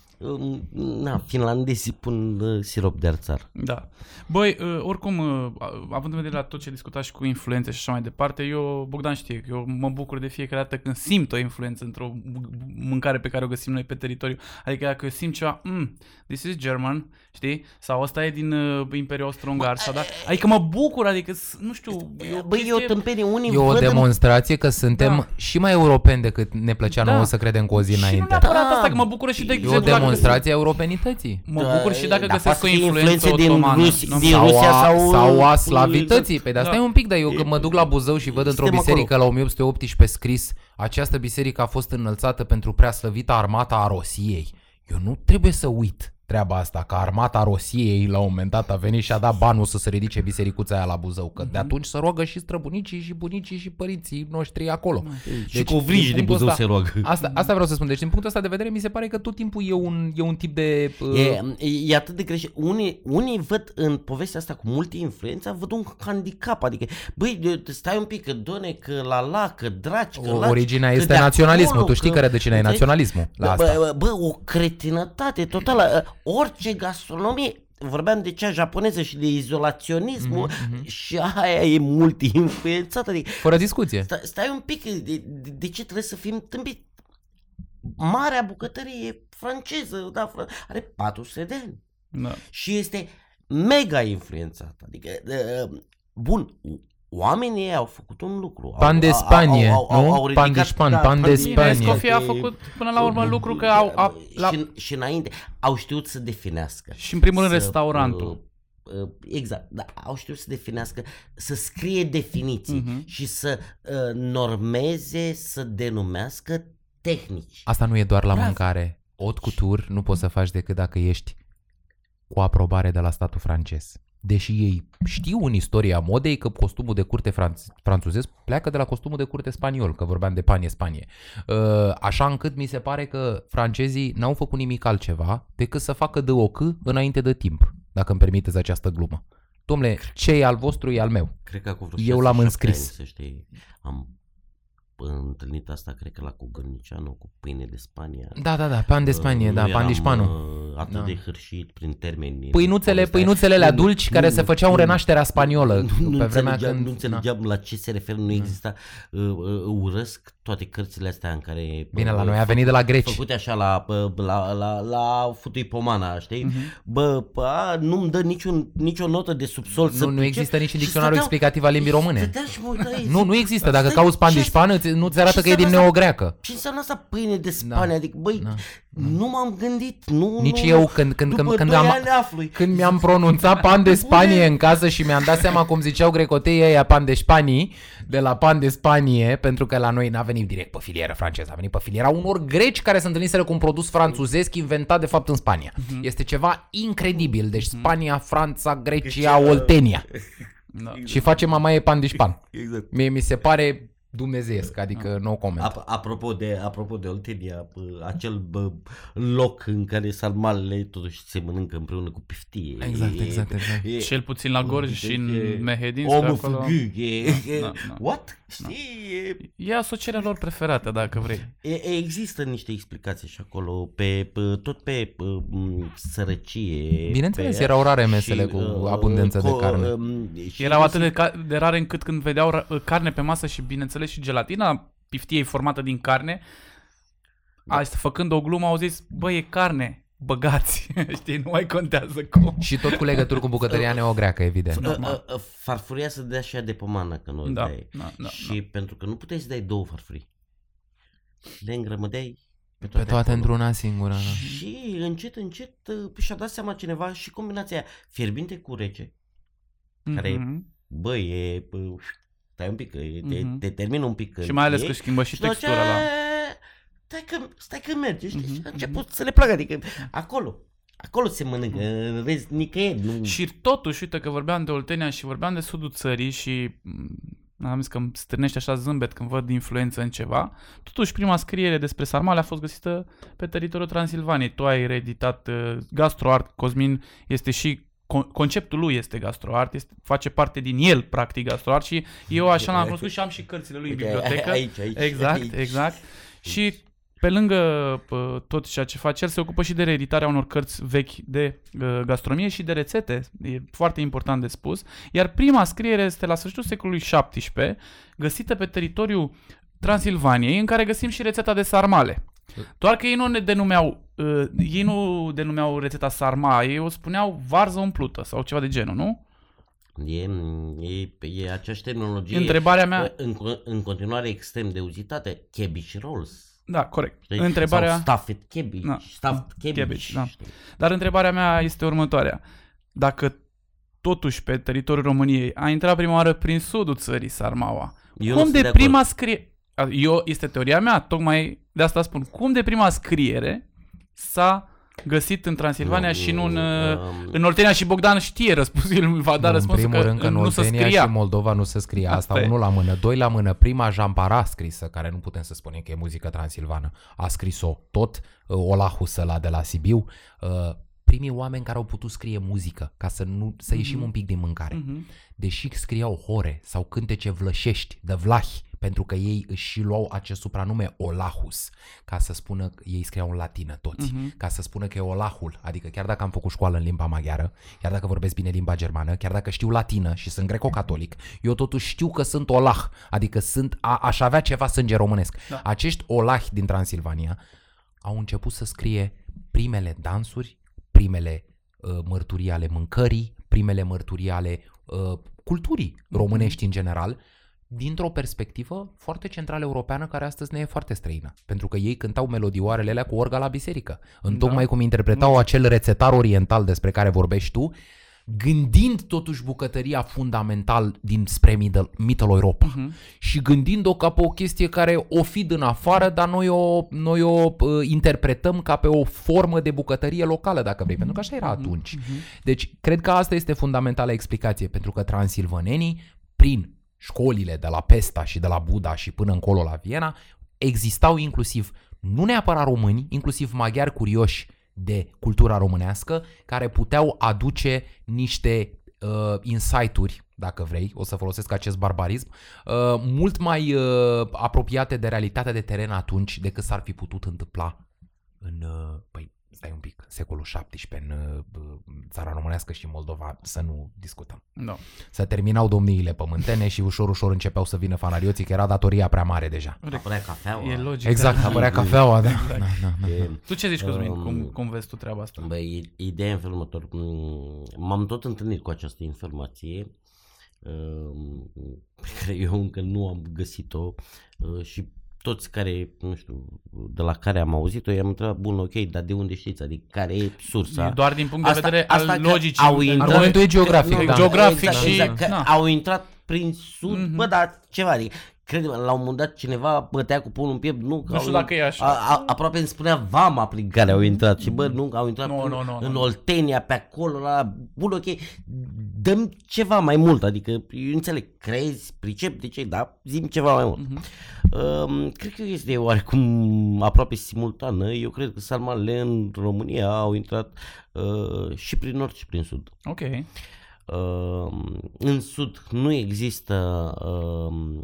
Speaker 1: na, finlandezii pun uh, sirop de arțar.
Speaker 2: Da. Băi, uh, oricum, uh, având în vedere la tot ce discutat și cu influențe și așa mai departe, eu, Bogdan știe că eu mă bucur de fiecare dată când simt o influență într-o m- mâncare pe care o găsim noi pe teritoriu. Adică dacă eu simt ceva, mm, this is German, știi? Sau ăsta e din uh, Imperiul Austro-Ungar. Sau da? Adică mă bucur, adică, s- nu știu, e o
Speaker 1: Băi, e o
Speaker 2: chestie-
Speaker 1: tâmpenie. Unii
Speaker 3: E o
Speaker 1: văd în-
Speaker 3: demonstrație că suntem
Speaker 2: Da.
Speaker 3: și mai europeni decât ne plăcea
Speaker 2: Da.
Speaker 3: nouă să credem cu o zi
Speaker 2: Și nu
Speaker 3: înainte.
Speaker 2: neapărat
Speaker 1: Da.
Speaker 2: asta, că mă bucur și de
Speaker 3: E o
Speaker 2: exemplu dacă-
Speaker 3: demonstrație a europenității.
Speaker 2: Mă
Speaker 1: Da,
Speaker 2: bucur și dacă
Speaker 1: da,
Speaker 2: găsesc o
Speaker 1: poate fi
Speaker 2: influență
Speaker 1: influențe din
Speaker 2: otomană.
Speaker 1: Rusi-
Speaker 2: Nu?
Speaker 1: din-
Speaker 3: Sau
Speaker 1: Rusia
Speaker 3: a,
Speaker 1: sau-
Speaker 3: sau a slavității. Păi dar
Speaker 2: Da.
Speaker 3: stai un pic, dar eu când mă duc la Buzău și văd într-o
Speaker 1: Suntem
Speaker 3: biserică la 1818 scris această biserică a fost înălțată pentru prea slăvita armata a Rosiei. Eu nu trebuie să uit treaba asta, că armata Rosiei la un moment dat a venit și a dat banul să se ridice bisericuța aia la Buzău, că
Speaker 1: Mhm.
Speaker 3: de atunci să roagă și străbunicii și bunicii și părinții noștri acolo.
Speaker 1: Și
Speaker 3: Deci,
Speaker 1: cu ovrigii
Speaker 3: din
Speaker 1: de
Speaker 3: punctul
Speaker 1: Buzău
Speaker 3: ăsta-
Speaker 1: se roagă.
Speaker 3: Asta, asta vreau să spun. Deci, din punctul ăsta de vedere, mi se pare că tot timpul e un, e un tip de... Uh,
Speaker 1: E, e atât de greșit. Unii, unii văd în povestea asta cu multe influențe, văd un handicap. Adică, băi, de- stai un pic, că done, că la la, că draci, că
Speaker 3: o,
Speaker 1: laci,
Speaker 3: originea
Speaker 1: că
Speaker 3: este
Speaker 1: de
Speaker 3: naționalismul.
Speaker 1: acolo,
Speaker 3: tu știi că rădăcina e
Speaker 1: înțelegi?
Speaker 3: naționalismul la
Speaker 1: Bă,
Speaker 3: asta.
Speaker 1: Bă, bă, o cretinătate totală. Orice gastronomie, vorbeam de cea japoneză și de izolaționismul
Speaker 3: Mhm,
Speaker 1: și aia e multi-influențată. Adică,
Speaker 3: Fără discuție.
Speaker 1: stai, stai un pic, de, de, de ce trebuie să fim tâmpiți? Marea bucătărie franceză, da, fr- are 400 de ani
Speaker 2: Da.
Speaker 1: și este mega influențată. Adică, uh, bun, oamenii ei au făcut un lucru.
Speaker 3: Pan
Speaker 1: Au-
Speaker 3: de
Speaker 1: au-
Speaker 3: Spanie,
Speaker 1: au- au-
Speaker 3: nu?
Speaker 1: au
Speaker 3: Pan de
Speaker 1: ridicat-
Speaker 3: Span,
Speaker 1: da,
Speaker 3: pan de
Speaker 2: Bine,
Speaker 3: Spanie.
Speaker 2: Escoffier a făcut până la urmă lucru că au, a, la,
Speaker 1: și, și înainte au știut să definească.
Speaker 2: și în primul rând
Speaker 1: să,
Speaker 2: restaurantul.
Speaker 1: uh, uh, Exact, da, au știut să definească, să scrie definiții
Speaker 2: Mhm.
Speaker 1: și să uh, normeze, să denumească tehnici.
Speaker 3: Asta nu e doar la
Speaker 1: Da.
Speaker 3: mâncare. Ot cu tur nu poți să faci decât dacă ești cu aprobare de la statul francez. Deși ei știu în istoria modei că costumul de curte franț- franțuzesc pleacă de la costumul de curte spaniol, că vorbeam de panie Spanie. Uh, Așa încât mi se pare că francezii n-au făcut nimic altceva decât să facă de oc înainte de timp, dacă îmi permiteți această glumă. Domnule, ce e al vostru e al meu.
Speaker 1: Cred că acum vreo
Speaker 3: Eu l-am
Speaker 1: 6-7
Speaker 3: înscris.
Speaker 1: Ani, să știi, am întâlnit asta, cred că la Cogărnicianu, cu pâine de Spania.
Speaker 3: Da, da, da, pan de Spanie,
Speaker 1: Uh,
Speaker 3: da,
Speaker 1: nu
Speaker 3: pan de
Speaker 1: eram,
Speaker 3: Spanu.
Speaker 1: uh, Atât
Speaker 3: Da.
Speaker 1: de hârșit prin termeni.
Speaker 3: Pâinuțele,
Speaker 1: povestea.
Speaker 3: pâinuțele alea
Speaker 1: Nu,
Speaker 3: dulci
Speaker 1: nu,
Speaker 3: care
Speaker 1: nu,
Speaker 3: se făceau în
Speaker 1: nu,
Speaker 3: renașterea spaniolă,
Speaker 1: Nu, nu
Speaker 3: pe vremea
Speaker 1: înțelegeam,
Speaker 3: când...
Speaker 1: nu înțelegeam la ce se referă, nu exista. Uh, uh, urăsc toate cărțile astea în care...
Speaker 3: Bine, la
Speaker 1: uh,
Speaker 3: noi a venit de la greci.
Speaker 1: Făcute așa la, uh, la, la, la futui pomana, știi?
Speaker 3: Mhm.
Speaker 1: Mm-hmm. Bă, a, nu-mi dă niciun, nicio notă de subsol să
Speaker 3: Nu, nu
Speaker 1: pricep
Speaker 3: există nici în
Speaker 1: și
Speaker 3: dicționarul
Speaker 1: stăteam-
Speaker 3: explicativ al limbii române.
Speaker 1: Stăteam și mă uitam, (laughs)
Speaker 3: Nu, nu există. Dacă
Speaker 1: Stai,
Speaker 3: cauți pan de
Speaker 1: ce-
Speaker 3: șpană, ți- nu-ți arată
Speaker 1: ce
Speaker 3: că e din
Speaker 1: înseamnă asta?
Speaker 3: neogreacă.
Speaker 1: Ce înseamnă asta pâine de Spania?
Speaker 3: Da.
Speaker 1: Adică, băi,
Speaker 3: Da.
Speaker 1: nu m-am gândit. Nu,
Speaker 3: Nici
Speaker 1: nu,
Speaker 3: eu
Speaker 1: nu.
Speaker 3: când, când,
Speaker 1: După
Speaker 3: când, când,
Speaker 1: doi
Speaker 3: am,
Speaker 1: ani aflui.
Speaker 3: când mi-am pronunțat pan de Spanie în casă și mi-am dat seama cum ziceau grecoteii ăia pan de Spanii, de la pan de Spanie, pentru că la noi n-a venit direct pe filieră franceză, a venit pe filiera unor greci care se întâlniseră cu un produs franțuzesc inventat de fapt în Spania. Este ceva incredibil. Deci Spania, Franța, Grecia, Oltenia.
Speaker 2: Da.
Speaker 3: Și face mamaie pan de șpan. (laughs)
Speaker 1: Exact.
Speaker 3: Mie mi se pare dumnezeiesc, adică no comment.
Speaker 1: Ap- apropo de, apropo de Oltenia, bă, acel bă, loc în care sarmalele totuși se mănâncă împreună cu piftie.
Speaker 3: Exact,
Speaker 1: E-
Speaker 3: exact, exact.
Speaker 1: e-
Speaker 2: Cel puțin la Gorj și
Speaker 1: e-
Speaker 2: în Mehedin. spre
Speaker 1: Omul
Speaker 2: acolo.
Speaker 1: făgâi, e, e,
Speaker 2: Da, da.
Speaker 1: what? Știi, e,
Speaker 2: E asocierea lor preferată, dacă vrei.
Speaker 1: E, există niște explicații și acolo, pe, pe tot pe, pe m, sărăcie.
Speaker 3: Bineînțeles,
Speaker 1: pe,
Speaker 3: erau rare mesele
Speaker 1: și,
Speaker 3: cu
Speaker 1: uh,
Speaker 3: abundență de
Speaker 1: co-
Speaker 3: carne.
Speaker 1: um, și
Speaker 2: Erau atât
Speaker 1: găsi-
Speaker 2: de, ca- de rare încât când vedeau ra- carne pe masă și, bineînțeles, și gelatina piftiei formată din carne,
Speaker 1: Da.
Speaker 2: asta, făcând o glumă, au zis, bă, e carne, băgați, (laughs) știi, nu mai contează cum.
Speaker 3: Și tot cu legături cu bucătăria (laughs) neogreacă, evident.
Speaker 1: Uh,
Speaker 2: normal.
Speaker 1: uh, uh, farfuria să dea și ea de pomană că nu o
Speaker 2: Da,
Speaker 1: dai.
Speaker 2: da, da,
Speaker 1: și pentru că nu puteai să dai două farfurii. Le îngrămădeai pe
Speaker 3: Pe
Speaker 1: toate,
Speaker 3: toate
Speaker 1: acolo.
Speaker 3: într-una singură. Da.
Speaker 1: Și încet, încet uh, și-a dat seama cineva și combinația aia fierbinte cu rece. care e-
Speaker 2: Mhm.
Speaker 1: Bă, e... bă, Stai un pic, că e- te,
Speaker 2: Mhm.
Speaker 1: te termină un pic.
Speaker 2: Și mai ales
Speaker 1: e,
Speaker 2: că schimbă și
Speaker 1: după
Speaker 2: textura
Speaker 1: aceea,
Speaker 2: la...
Speaker 1: Stai că, stai că merge, știi?
Speaker 2: Mhm,
Speaker 1: Și a început să le placă, adică acolo. Acolo se mănâncă,
Speaker 2: Mhm.
Speaker 1: în rest, nicăieri. Nu...
Speaker 2: Și totuși, uite că vorbeam de Oltenia și vorbeam de sudul țării și mm, am zis că îmi strânește așa zâmbet când văd influență în ceva. Totuși, prima scriere despre sarmale a fost găsită pe teritoriul Transilvaniei. Tu ai reeditat uh, Gastroart, Cosmin este și con- conceptul lui este gastroart, este, face parte din el, practic, gastroart și eu așa l-am cunoscut și am și cărțile lui în
Speaker 1: Uite,
Speaker 2: bibliotecă. (laughs)
Speaker 1: Aici, aici,
Speaker 2: Exact,
Speaker 1: aici.
Speaker 2: exact. Și pe lângă pă, tot ceea ce face, el se ocupă și de reeditarea unor cărți vechi de uh, gastronomie și de rețete. E foarte important de spus. Iar prima scriere este la sfârșitul secolului XVII, găsită pe teritoriul Transilvaniei, în care găsim și rețeta de sarmale. Doar că ei nu ne denumeau, uh, ei nu denumeau rețeta sarma, ei o spuneau varză umplută sau ceva de genul, nu?
Speaker 1: E, e, e aceeași terminologie.
Speaker 2: Întrebarea mea,
Speaker 1: În, în continuare extrem de uzitate. Cabbage rolls.
Speaker 2: da, corect.
Speaker 1: Știi?
Speaker 2: Întrebarea...
Speaker 1: Sau stuffed cabbage.
Speaker 2: Da.
Speaker 1: Stuffed cabbage.
Speaker 2: Cabbage, da.
Speaker 1: știi?
Speaker 2: Dar întrebarea mea este următoarea. Dacă totuși pe teritoriul României a intrat prima oară prin sudul țării Sarmaua,
Speaker 1: Eu nu
Speaker 2: cum
Speaker 1: sunt
Speaker 2: de,
Speaker 1: acord.
Speaker 2: prima scrie... Eu, este teoria mea, tocmai de asta spun. Cum de prima scriere s-a găsit în Transilvania și nu în... uh,
Speaker 1: um,
Speaker 2: În Oltenia și Bogdan știe răspunsul, el va da
Speaker 3: în
Speaker 2: răspunsul
Speaker 3: primul
Speaker 2: că
Speaker 3: rând că în
Speaker 2: nu se
Speaker 3: Oltenia
Speaker 2: scria.
Speaker 3: și Moldova nu se scrie asta,
Speaker 2: Asta e.
Speaker 3: unul la mână, doi la mână, prima Jampara scrisă, care nu putem să spunem că e muzică transilvană, a scris-o tot uh, Olahus ăla de la Sibiu, uh, primii oameni care au putut scrie muzică, ca să, nu, să ieșim
Speaker 2: Mhm.
Speaker 3: un pic din mâncare.
Speaker 2: Mhm.
Speaker 3: Deși scriau hore sau cântece vlășești de vlahi, pentru că ei își și luau acest supranume Olahus, ca să spună că ei scriau în latină toți,
Speaker 2: Mhm.
Speaker 3: ca să spună că e Olahul, adică chiar dacă am făcut școală în limba maghiară, chiar dacă vorbesc bine limba germană, chiar dacă știu latină și sunt greco-catolic, eu totuși știu că sunt Olah, adică sunt, a, aș avea ceva sânge românesc.
Speaker 2: Da.
Speaker 3: Acești Olahi din Transilvania au început să scrie primele dansuri, primele uh, mărturii ale mâncării, primele mărturii ale uh, culturii românești în general, dintr-o perspectivă foarte centrală europeană care astăzi ne e foarte străină. Pentru că ei cântau melodioarele alea cu orga la biserică. În
Speaker 2: Da.
Speaker 3: tocmai cum interpretau acel rețetar oriental despre care vorbești tu, gândind totuși bucătăria fundamental din spre Middle, Middle Europa
Speaker 2: Mhm.
Speaker 3: și gândind-o ca pe o chestie care o fi din afară, dar noi o, noi o uh, interpretăm ca pe o formă de bucătărie locală, dacă vrei, pentru că așa era atunci. Deci, cred că asta este fundamentala explicație, pentru că transilvanenii, prin școlile de la Pesta și de la Buda și până încolo la Viena, existau inclusiv, nu neapărat români, inclusiv maghiari curioși de cultura românească, care puteau aduce niște uh, insight-uri, dacă vrei, o să folosesc acest barbarism, uh, mult mai uh, apropiate de realitatea de teren atunci decât s-ar fi putut întâmpla în, uh, păi, stai un pic, secolul XVII, în uh, țara românească și Moldova, să nu discutăm.
Speaker 2: Da.
Speaker 3: Se terminau domniile pământene și ușor, ușor începeau să vină fanarioții, că era datoria prea mare deja.
Speaker 1: Apărea cafeaua.
Speaker 2: E logic.
Speaker 3: Exact,
Speaker 2: da.
Speaker 3: apărea cafeaua, da. da, da, da.
Speaker 1: E,
Speaker 2: Tu ce zici, Cosmin?
Speaker 1: Um,
Speaker 2: Cum, cum vezi tu treaba asta?
Speaker 1: Băi, ideea e în felul următor. Mm, M-am tot întâlnit cu această informație um, pe care eu încă nu am găsit-o uh, și toți care, nu știu, de la care am auzit-o, i-am întrebat, bun, ok, dar de unde știți? Adică care e sursa?
Speaker 2: E doar din punct de
Speaker 1: Asta-
Speaker 2: vedere
Speaker 1: asta
Speaker 2: al
Speaker 1: că
Speaker 2: logicii.
Speaker 1: au intrat-
Speaker 3: Argumentul e geografic,
Speaker 1: Nu,
Speaker 3: da.
Speaker 2: Geografic
Speaker 1: exact,
Speaker 2: și-
Speaker 1: exact, că
Speaker 2: na.
Speaker 1: au intrat prin sud,
Speaker 2: Mhm.
Speaker 1: bă, dar ceva, adică, cred la un moment dat cineva bătea cu pumnul în piept, nu, că
Speaker 2: Nu știu
Speaker 1: au-
Speaker 2: dacă e așa.
Speaker 1: A, a, aproape îmi spunea vama prin care au intrat și bă, nu, au intrat
Speaker 2: Nu,
Speaker 1: până
Speaker 2: nu, nu,
Speaker 1: în
Speaker 2: nu.
Speaker 1: Oltenia, pe acolo, la, bun, ok, dăm ceva mai mult, adică, eu înțeleg, crezi, pricep, de ce, da, zim ceva mai mult.
Speaker 2: Mhm.
Speaker 1: Um, cred că este oarecum aproape simultană, eu cred că sarmalele în România au intrat uh, și prin nord și prin sud.
Speaker 2: Ok.
Speaker 1: Uh, în sud nu există uh,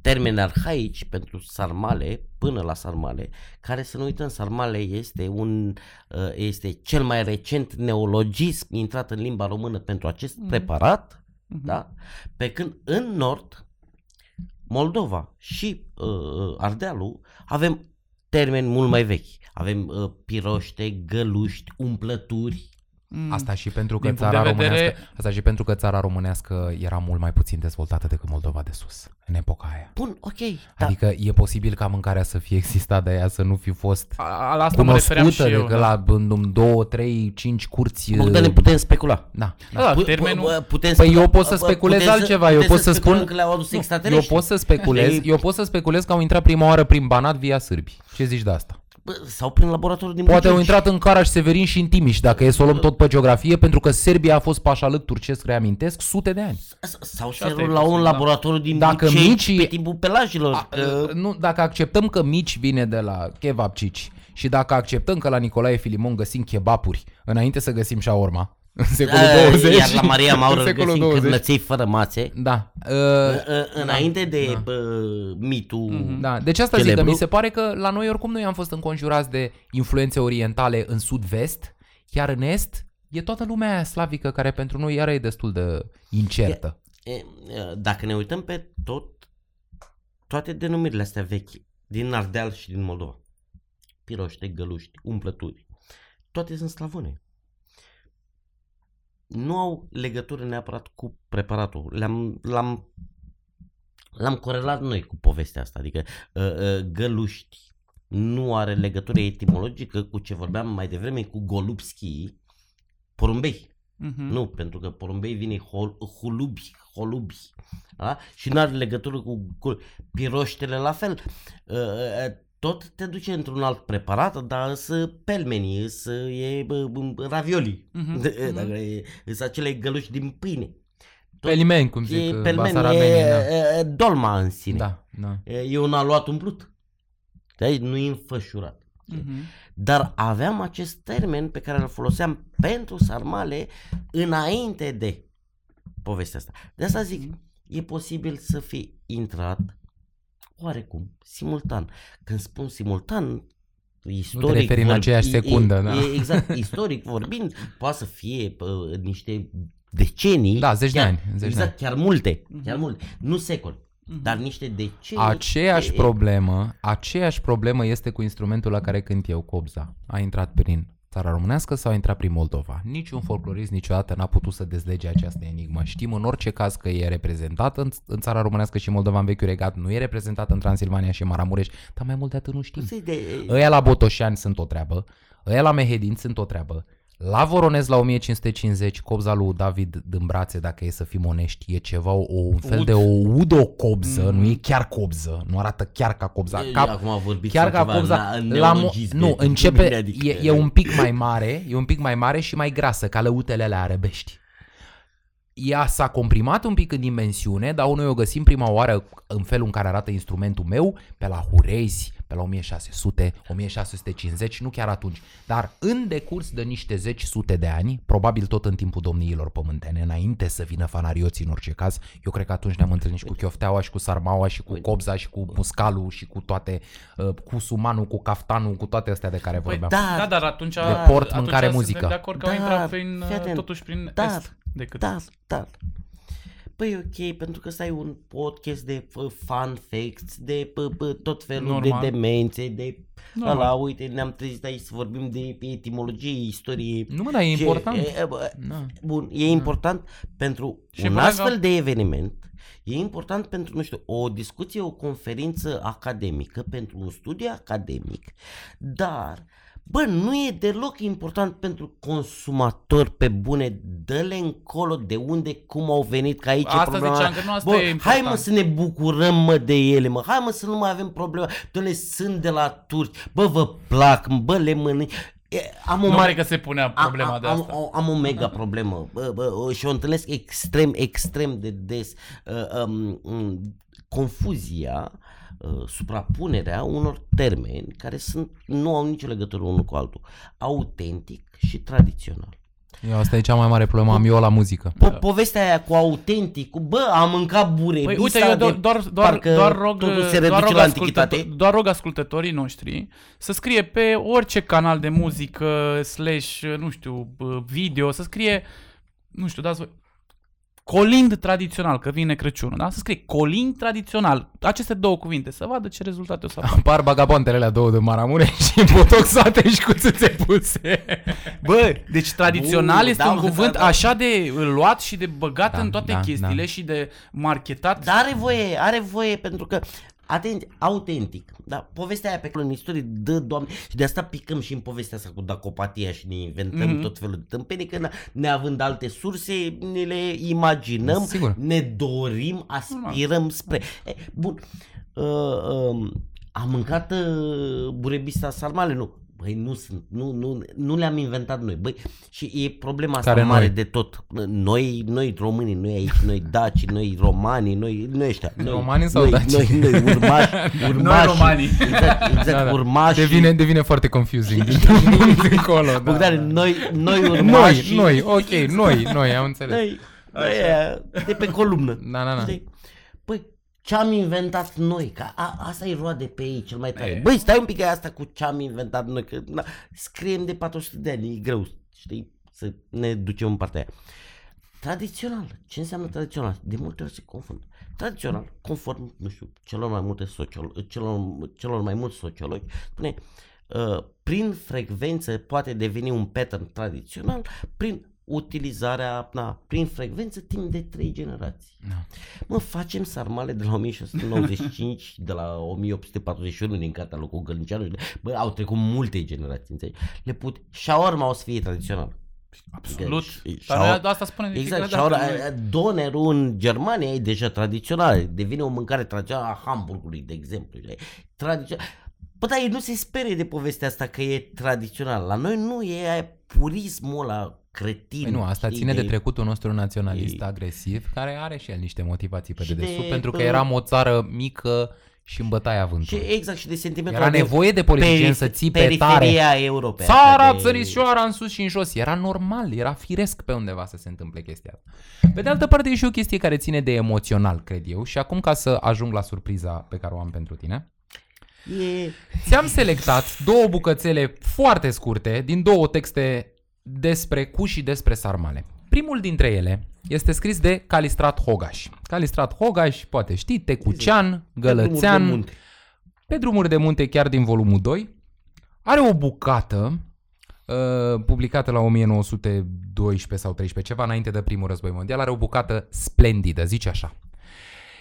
Speaker 1: termeni arhaici pentru sarmale, până la sarmale, care să nu uităm, sarmale este, un, uh, este cel mai recent neologism intrat în limba română pentru acest preparat,
Speaker 2: Mhm.
Speaker 1: da? pe când în nord, Moldova și uh, Ardealul avem termeni mult mai vechi. Avem uh, piroște, găluști, umplături.
Speaker 2: Mm.
Speaker 3: Asta și pentru că
Speaker 2: Din punct
Speaker 3: țara
Speaker 2: de vedere-
Speaker 3: românească, asta și pentru că țara românească era mult mai puțin dezvoltată decât Moldova de sus în epoca aia.
Speaker 1: Bun, ok, da.
Speaker 3: Adică e posibil ca mâncarea să fie (laughs) existat de aia să nu fi fost
Speaker 2: A, a, la asta mă refeream și
Speaker 3: cunoscută
Speaker 2: eu.
Speaker 3: decât
Speaker 2: da.
Speaker 3: la în, în două, trei, cinci curți.
Speaker 1: Bogdan, ne putem specula.
Speaker 3: Da.
Speaker 2: Da, da,
Speaker 1: Pu-
Speaker 2: termenul...
Speaker 1: pu- putem
Speaker 3: Păi
Speaker 1: spune-
Speaker 3: eu pot să
Speaker 1: bă,
Speaker 3: speculez
Speaker 1: putem
Speaker 3: altceva, eu
Speaker 1: putem
Speaker 3: pot să
Speaker 1: speculăm
Speaker 3: spun-
Speaker 1: că le-au adus
Speaker 3: Eu
Speaker 1: extraterestri.
Speaker 3: pot să speculez,
Speaker 1: Știi? (laughs)
Speaker 3: eu pot să speculez că au intrat prima oară prin Banat via sârbi. Ce zici de asta?
Speaker 1: Bă, sau prin laboratorul din
Speaker 3: Poate au
Speaker 1: Bucegi.
Speaker 3: intrat în Caraș, Severin și în Timiș, dacă e să o luăm tot pe geografie, pentru că Serbia a fost pașalâc turcesc, reamintesc, sute de ani.
Speaker 1: Sau
Speaker 2: Și
Speaker 1: se
Speaker 2: asta e
Speaker 1: la un
Speaker 2: posibil, da.
Speaker 1: laborator din
Speaker 3: Dacă
Speaker 1: Bucegi
Speaker 3: micii-
Speaker 1: pe timpul pelajilor.
Speaker 3: A,
Speaker 1: că...
Speaker 3: nu, dacă acceptăm că mici vine de la kebab cici și dacă acceptăm că la Nicolae Filimon găsim kebaburi înainte să găsim shawarma în secolul
Speaker 1: A,
Speaker 3: 20
Speaker 1: Iar la Maria
Speaker 3: în
Speaker 1: Maură
Speaker 3: secolul
Speaker 1: găsim
Speaker 3: 20
Speaker 1: cârnăței fără mațe.
Speaker 3: da, uh,
Speaker 1: Uh, Înainte de bă, mitul
Speaker 3: da, deci asta zic
Speaker 1: celebru.
Speaker 3: că mi se pare că la noi oricum noi am fost înconjurați de influențe orientale în sud-vest, iar în est e toată lumea aia slavică care pentru noi iară e destul de incertă.
Speaker 1: E, e, Dacă ne uităm pe tot, toate denumirile astea vechi, din Ardeal și din Moldova, piroște, găluști, umplături, toate sunt slavone. Nu au legătură neapărat cu preparatul. Le-am, l-am, l-am corelat noi cu povestea asta. Adică uh, uh, găluști nu are legătură etimologică cu ce vorbeam mai devreme cu Golubski, porumbei.
Speaker 2: Mhm.
Speaker 1: Nu, pentru că porumbei vine hol, hulubi, holubi. Da? Și nu are legătură cu, cu piroștele la fel. Uh, uh, Tot te duce într-un alt preparat, dar să pelmeni, să e bă, bă, ravioli.
Speaker 2: Mhm, (laughs)
Speaker 1: De-
Speaker 2: mhm.
Speaker 1: Dacă e, sunt acele găluși din pâine. Tot
Speaker 3: Pelimeni, cum
Speaker 1: e
Speaker 3: zic uh,
Speaker 1: pelmeni,
Speaker 3: basarabenii, da.
Speaker 1: e, e, dolma în sine.
Speaker 3: Da, da.
Speaker 1: E, e un aluat umplut. Deci nu e înfășurat.
Speaker 2: Mhm.
Speaker 1: Dar aveam acest termen pe care îl foloseam pentru sarmale înainte de povestea asta. De asta zic, e posibil să fie intrat oarecum, simultan. Când spun simultan, istoric
Speaker 3: referi în aceeași
Speaker 1: e-
Speaker 3: secundă,
Speaker 1: e,
Speaker 3: da.
Speaker 1: E, exact, (laughs) istoric vorbind, poate să fie pă, niște decenii.
Speaker 3: Da, zeci de
Speaker 1: chiar,
Speaker 3: ani, zeci de
Speaker 1: exact, chiar multe,
Speaker 2: Mhm.
Speaker 1: chiar multe. Nu secoli,
Speaker 2: Mhm.
Speaker 1: dar niște decenii.
Speaker 3: Aceeași
Speaker 1: E-
Speaker 3: problemă, aceeași problemă este cu instrumentul la care cânt eu, Cobza. A intrat prin țara românească sau a intrat prin Moldova? Niciun folclorist niciodată n-a putut să dezlege această enigmă. Știm în orice caz că e reprezentat în, în țara românească și Moldova în vechiul regat, nu e reprezentat în Transilvania și Maramureș, dar mai mult de atât nu știm.
Speaker 1: Zi de-
Speaker 3: Ăia la Botoșani sunt o treabă, ăia la Mehedin sunt o treabă, La Voronez la 1550, cobza lui David din brațe, dacă e să fim onești, e ceva, o, un fel
Speaker 2: Ud.
Speaker 3: de o udocobză,
Speaker 2: Mhm.
Speaker 3: nu e chiar cobză, nu arată chiar ca cobza.
Speaker 1: E,
Speaker 3: Ca,
Speaker 1: Acum vorbiți
Speaker 3: chiar ca
Speaker 1: ceva
Speaker 3: cobza.
Speaker 1: na-
Speaker 3: La mo-
Speaker 1: neologisme.
Speaker 3: nu, începe,
Speaker 1: Adică-
Speaker 3: e, e un pic mai mare, e un pic mai mare și mai grasă, ca lăutele alea arabești. Ea s-a comprimat un pic în dimensiune, dar noi o găsim prima oară în felul în care arată instrumentul meu, pe la Hurezi, pe la 1600, 1650, nu chiar atunci. Dar în decurs de niște zeci sute de ani, probabil tot în timpul domniilor pământene, înainte să vină fanarioții în orice caz, eu cred că atunci ne-am întâlnit și cu chiofteaua și cu sarmaua și cu cobza și cu muscalul și cu toate, uh, cu sumanul, cu caftanul, cu toate astea de care
Speaker 2: Păi,
Speaker 3: vorbeam.
Speaker 1: da,
Speaker 2: da, dar atunci,
Speaker 3: De port,
Speaker 2: atunci
Speaker 3: mâncare,
Speaker 2: suntem
Speaker 3: muzică.
Speaker 2: de acord că au
Speaker 1: Dar,
Speaker 2: intrat prin,
Speaker 1: fii atent,
Speaker 2: totuși prin
Speaker 1: dar,
Speaker 2: est decât.
Speaker 1: Da, da. Păi ok, pentru că ăsta e un podcast de f- fun facts, de p- p- tot felul
Speaker 2: Normal.
Speaker 1: de demențe, de
Speaker 2: Normal.
Speaker 1: ăla, uite, ne-am trezit aici să vorbim de etimologie, istorie.
Speaker 3: Nu, mă, dar e
Speaker 1: Și,
Speaker 3: important.
Speaker 1: e, bă,
Speaker 3: Da.
Speaker 1: Bun, e important pentru
Speaker 2: Și
Speaker 1: un
Speaker 2: voiam
Speaker 1: astfel
Speaker 2: ca-
Speaker 1: de eveniment, e important pentru, nu știu, o discuție, o conferință academică, pentru un studiu academic, dar, bă, nu e deloc important pentru consumator pe bune, dă-le încolo de unde, cum au venit, că aici e
Speaker 2: Asta
Speaker 1: problema.
Speaker 2: ziceam că nu asta
Speaker 1: Bă,
Speaker 2: e
Speaker 1: hai
Speaker 2: important.
Speaker 1: mă să ne bucurăm mă de ele, mă, hai mă să nu mai avem probleme, doamne, sunt de la turci, bă, vă plac, bă, le mănânc. E, Am o
Speaker 2: Nu
Speaker 1: mare
Speaker 2: cred că se punea problema
Speaker 1: am,
Speaker 2: de
Speaker 1: am,
Speaker 2: asta.
Speaker 1: Am, am o mega problemă bă, bă, o- și o întâlnesc extrem, extrem de des. Uh, um, um, confuzia, uh, suprapunerea unor termeni care sunt, nu au nicio legătură unul cu altul. Autentic și tradițional.
Speaker 3: Eu, asta e cea mai mare problemă am eu la muzică.
Speaker 1: Po- povestea aia cu autentic, cu bă, am mâncat bure,
Speaker 2: Păi
Speaker 1: bisa
Speaker 2: uite, eu doar,
Speaker 1: de,
Speaker 2: doar, doar,
Speaker 1: parcă
Speaker 2: doar, rog,
Speaker 1: totul se
Speaker 2: doar,
Speaker 1: reduce
Speaker 2: rog
Speaker 1: la
Speaker 2: ascultător,
Speaker 1: antichitate.
Speaker 2: doar rog ascultătorii noștri să scrie pe orice canal de muzică, slash, nu știu, video, să scrie, nu știu, dați voi, colind tradițional, că vine Crăciunul, da? Să scrie colind tradițional, aceste două cuvinte, să vadă ce rezultate o să apară.
Speaker 3: Apar bagaboantele alea două de maramure (laughs) și botoxate și cu țâțe puse.
Speaker 2: Bă, deci tradițional
Speaker 1: Bun,
Speaker 2: este
Speaker 1: da,
Speaker 2: un
Speaker 1: mă,
Speaker 2: cuvânt
Speaker 1: da, da.
Speaker 2: așa de luat și de băgat
Speaker 3: Da,
Speaker 2: în toate
Speaker 3: da,
Speaker 2: chestiile
Speaker 3: da.
Speaker 2: și de marketat.
Speaker 1: Dar are voie, are voie pentru că Atent, autentic, da, povestea aia pe care în istorie dă, doamne, și de asta picăm și în povestea asta cu dacopatia și ne inventăm
Speaker 2: Mhm.
Speaker 1: mm-hmm. tot felul de tâmpenii, că na- neavând alte surse, ne le imaginăm,
Speaker 3: Sigur.
Speaker 1: ne dorim, aspirăm spre. E, bun, uh, uh, am mâncat uh, burebista sarmale, nu. Băi, nu sunt, nu, nu, nu le-am inventat noi. Băi, și e problema asta
Speaker 3: Care
Speaker 1: mare
Speaker 3: noi?
Speaker 1: de tot. Noi, noi românii, noi aici, noi daci, noi romanii, noi, noi ăștia. Noi,
Speaker 3: Romanii sau
Speaker 1: noi,
Speaker 3: daci?
Speaker 1: Noi, noi urmași, (laughs) urmași.
Speaker 2: romanii.
Speaker 1: Exact, exact
Speaker 3: Da, da.
Speaker 1: urmași.
Speaker 3: Devine, devine foarte confusing (laughs) din punct încolo. Da,
Speaker 1: Bogdan,
Speaker 3: da.
Speaker 1: noi, noi
Speaker 3: Noi,
Speaker 1: urmași.
Speaker 3: noi, ok, noi, noi, am înțeles.
Speaker 1: Noi, noi aia, de pe columnă.
Speaker 3: Da, da, da.
Speaker 1: Știi? Păi, ce am inventat noi? Că a, asta e roade pe ei cel mai tare.
Speaker 2: E.
Speaker 1: Băi, stai un pic că e asta cu ce am inventat noi, că na, scriem de 400 de ani, e greu, știi, să ne ducem în partea aia. Tradițional. Ce înseamnă tradițional? De multe ori se confundă. Tradițional, conform, nu știu, celor mai multe sociolo- celor, celor mai mulți sociologi, spune, uh, prin frecvență poate deveni un pattern tradițional prin utilizarea, na, prin frecvență timp de trei generații.
Speaker 3: Da.
Speaker 1: Mă, facem sarmale de la 1695, de la 1841 din cartea lui cu Gălnceanu. Bă, au trecut multe generații, înțelegi? Le put... Shawarma o să fie tradițional.
Speaker 2: Absolut.
Speaker 1: Deci,
Speaker 2: Dar
Speaker 1: shawarma-
Speaker 2: noi asta spunem de
Speaker 1: Exact,
Speaker 2: fiecare dată.
Speaker 1: shawarma, donerul în Germania e deja tradițional, devine o mâncare tradițională a Hamburgului, de exemplu. știi? Tradițional. Bă, dar ei nu se sperie de povestea asta că e tradițional. La noi nu e aia purismul ăla cretin.
Speaker 3: Păi nu, asta
Speaker 1: știi,
Speaker 3: ține de trecutul nostru naționalist
Speaker 1: E-
Speaker 3: agresiv, care are și el niște motivații pe
Speaker 1: Și
Speaker 3: dedesubt,
Speaker 1: de-
Speaker 3: pentru că
Speaker 1: bă-
Speaker 3: eram o țară mică și în bătaia
Speaker 1: Și
Speaker 3: vântului.
Speaker 1: exact, și de sentimentul
Speaker 3: Era
Speaker 1: de
Speaker 3: nevoie de politicieni
Speaker 1: perif-
Speaker 3: să ții pe tare.
Speaker 1: periferia Europei.
Speaker 3: Țara,
Speaker 1: asta de-
Speaker 3: țărișoara în sus și în jos. Era normal, era firesc pe undeva să se întâmple chestia asta. Pe de altă parte e și o chestie care ține de emoțional, cred eu. Și acum ca să ajung la surpriza pe care o am pentru tine,
Speaker 1: E...
Speaker 3: ți-am selectat două bucățele foarte scurte din două texte despre cu și despre sarmale. Primul dintre ele este scris de Calistrat Hogaș. Calistrat Hogaș, poate știți, Tecucean, Gălățean,
Speaker 1: Drumuri de munte.
Speaker 3: pe drumuri de munte chiar din volumul 2, are o bucată uh, publicată la 1912 sau 13, ceva înainte de primul război mondial, are o bucată splendidă, zice așa.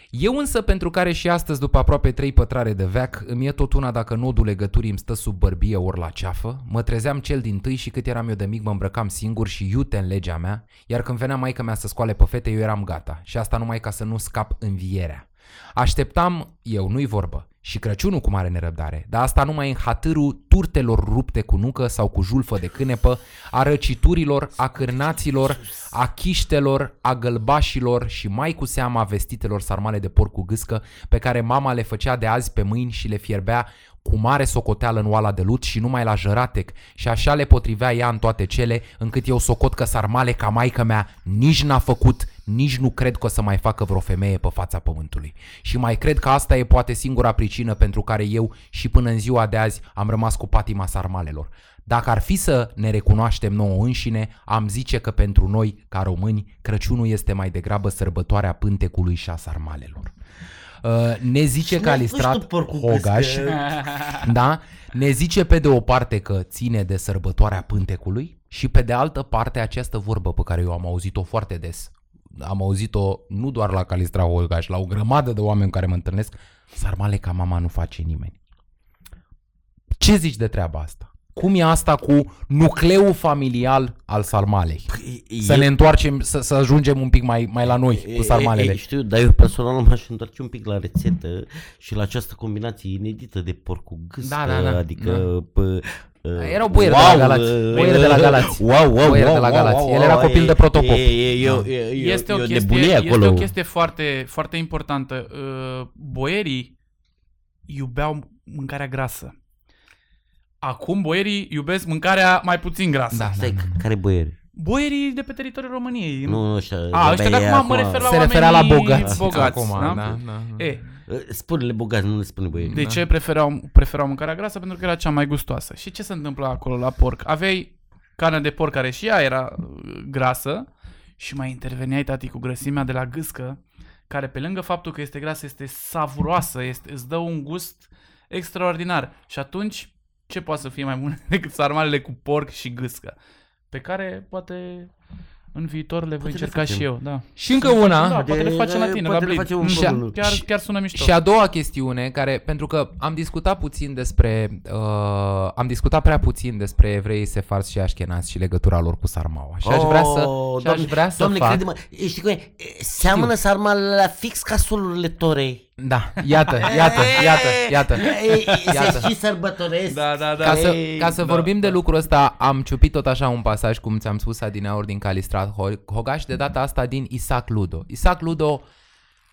Speaker 3: Eu însă, pentru care și astăzi, după aproape trei pătrare de veac, îmi e tot una dacă nodul legăturii îmi stă sub bărbie ori la ceafă, mă trezeam cel din tâi și cât eram eu de mic mă îmbrăcam singur și iute în legea mea, iar când venea maica mea să scoale pe fete, eu eram gata. Și asta numai ca să nu scap învierea. Așteptam, eu nu-i vorbă, și Crăciunul cu mare nerăbdare, dar asta numai în hatârul turtelor rupte cu nucă sau cu julfă de cânepă, a răciturilor, a cârnaților, a chiștelor, a gălbașilor și mai cu seama a vestitelor sarmale de porc cu gâscă pe care mama le făcea de azi pe mâini și le fierbea cu mare socoteală în oala de lut și numai la jăratec. Și așa le potrivea ea în toate cele, încât eu socot că sarmale ca maică mea nici n-a făcut, nici nu cred că o să mai facă vreo femeie pe fața pământului. Și mai cred că asta e poate singura pricină pentru care eu și până în ziua de azi am rămas cu patima sarmalelor. Dacă ar fi să ne recunoaștem nouă înșine, am zice că pentru noi, ca români, Crăciunul este mai degrabă sărbătoarea pântecului și a sarmalelor. Uh, ne zice Calistrat Hogaș, (laughs) da? ne zice pe de o parte că ține de sărbătoarea pântecului și pe de altă parte această vorbă pe care eu am auzit-o foarte des. Am auzit-o nu doar la Calistra Hogaș, la o grămadă de oameni care mă întâlnesc, sarmale ca mama nu face nimeni. Ce zici de treaba asta? Cum e asta cu nucleul familial al sarmalei?
Speaker 1: Păi,
Speaker 3: Să
Speaker 1: e-
Speaker 3: ne întoarcem, să, să ajungem un pic mai, mai la noi cu sarmalele.
Speaker 1: E, e, știu, dar eu personal m-aș întoarce un pic la rețetă și la această combinație inedită de porc cu gâscă,
Speaker 3: Da, da, da,
Speaker 1: adică...
Speaker 3: da.
Speaker 1: Pă,
Speaker 3: Erau boieri de la Galați,
Speaker 1: uh,
Speaker 3: boieri de la Galați.
Speaker 1: Wow, wow,
Speaker 3: Boieri
Speaker 1: wow,
Speaker 3: de la
Speaker 1: wow,
Speaker 3: Galați.
Speaker 1: wow,
Speaker 3: El era
Speaker 1: wow,
Speaker 3: copil
Speaker 1: e-
Speaker 3: de protopop.
Speaker 1: E, e, e,
Speaker 3: Da.
Speaker 1: e, e,
Speaker 2: Este o,
Speaker 1: e
Speaker 2: chestie,
Speaker 1: nebunie
Speaker 2: este
Speaker 1: acolo.
Speaker 2: o chestie foarte, foarte importantă. Uh, Boierii iubeau mâncarea grasă. Acum boierii iubesc mâncarea mai puțin grasă.
Speaker 3: Da,
Speaker 1: Stai,
Speaker 3: da, da.
Speaker 1: care boieri?
Speaker 2: Boierii de pe teritoriul României.
Speaker 1: Nu, nu, așa.
Speaker 2: A, ăștia de
Speaker 1: abia e
Speaker 2: acum mă refer la
Speaker 3: Se referea la
Speaker 2: oamenii
Speaker 3: bogați.
Speaker 2: bogați
Speaker 3: acum,
Speaker 2: da?
Speaker 3: da, da.
Speaker 2: E,
Speaker 1: Spune-le bogați, nu le spune boieri.
Speaker 2: de ce preferau, preferau mâncarea grasă? Pentru că era cea mai gustoasă. Și ce se întâmpla acolo la porc? Aveai carne de porc care și ea era uh, grasă și mai interveneai, tati, cu grăsimea de la gâscă, care pe lângă faptul că este grasă, este savuroasă, este, îți dă un gust extraordinar. Și atunci, ce poate să fie mai bun (laughs) decât sarmalele cu porc și gâscă? Pe care poate în viitor le voi
Speaker 1: Poate le
Speaker 2: încerca
Speaker 1: facem.
Speaker 2: și eu, da.
Speaker 3: Și încă
Speaker 2: Da,
Speaker 3: una,
Speaker 2: poate le facem la tine,
Speaker 1: poate
Speaker 2: la
Speaker 1: le
Speaker 2: Blin.
Speaker 1: facem
Speaker 2: Mm,
Speaker 1: împreună.
Speaker 2: Chiar,
Speaker 3: Și-
Speaker 2: chiar sună mișto.
Speaker 3: Și a doua chestiune, care, pentru că am discutat puțin despre, uh, am discutat prea puțin despre evrei sefarți și așchenați și legătura lor cu sarmaua. Și aș vrea să,
Speaker 1: Oh,
Speaker 3: și aș vrea să
Speaker 1: doamne,
Speaker 3: fac...
Speaker 1: crede-mă, e, știi cum e? E, Seamănă sarmalele la fix ca solurile Torei.
Speaker 3: Da, iată, iată, iată, iată.
Speaker 1: E, e,
Speaker 3: Iată.
Speaker 1: Se și sărbătoresc.
Speaker 2: Da, da, da.
Speaker 3: Ca să,
Speaker 1: Ei,
Speaker 3: ca să
Speaker 2: da,
Speaker 3: vorbim de
Speaker 2: da.
Speaker 3: lucrul ăsta, am ciupit tot așa un pasaj, cum ți-am spus adineauri din Calistrat Ho- Hogaș, de data asta din Isaac Ludo. Isaac Ludo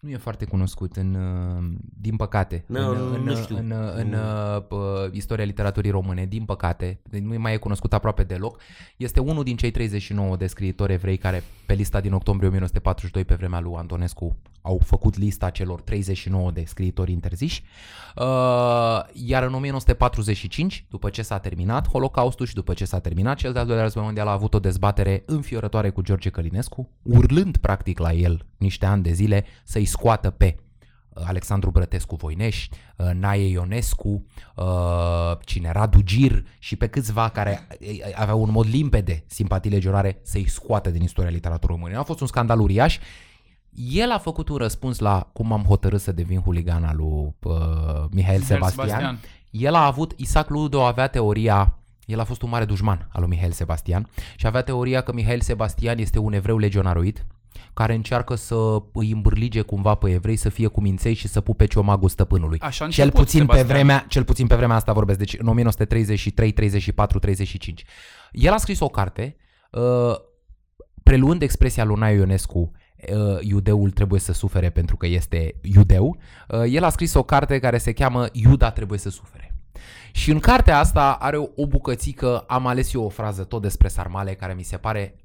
Speaker 3: nu e foarte cunoscut în, uh, din păcate,
Speaker 1: Nu,
Speaker 3: în,
Speaker 1: nu
Speaker 3: în,
Speaker 1: știu.
Speaker 3: în, în,
Speaker 1: Nu.
Speaker 3: uh, p- istoria literaturii române, din păcate, deci nu mai e cunoscut aproape deloc. Este unul din cei 39 de scriitori evrei care pe lista din octombrie 1942 pe vremea lui Antonescu au făcut lista celor 39 de scriitori interziși. Uh, iar în 1945, după ce s-a terminat Holocaustul și după ce s-a terminat cel de-al doilea război mondial, a avut o dezbatere înfiorătoare cu George Călinescu, urlând practic la el niște ani de zile să-i scoată pe uh, Alexandru Brătescu Voineș, uh, Nae Ionescu, uh, cine Radu Gir și pe câțiva care uh, aveau un mod limpede simpatii legionare să-i scoată din istoria literaturii române. A fost un scandal uriaș. El a făcut un răspuns la cum am hotărât să devin huligan al lui uh, Mihail Sebastian.
Speaker 2: Sebastian.
Speaker 3: El a avut, Isaac Ludo avea teoria, el a fost un mare dușman al lui Mihail Sebastian și avea teoria că Mihail Sebastian este un evreu legionaroid care încearcă să îi îmbârlige cumva pe evrei să fie cuminței și să pupe ciomagul stăpânului.
Speaker 2: Așa a
Speaker 3: cel
Speaker 2: început
Speaker 3: puțin, pe
Speaker 2: Sebastian.
Speaker 3: vremea, cel puțin pe vremea asta vorbesc, deci în 1933, 34, 35. El a scris o carte uh, preluând expresia lui Nae Ionescu uh, iudeul trebuie să sufere pentru că este iudeu, uh, el a scris o carte care se cheamă Iuda trebuie să sufere. Și în cartea asta are o, o bucățică, am ales eu o frază tot despre sarmale care mi se pare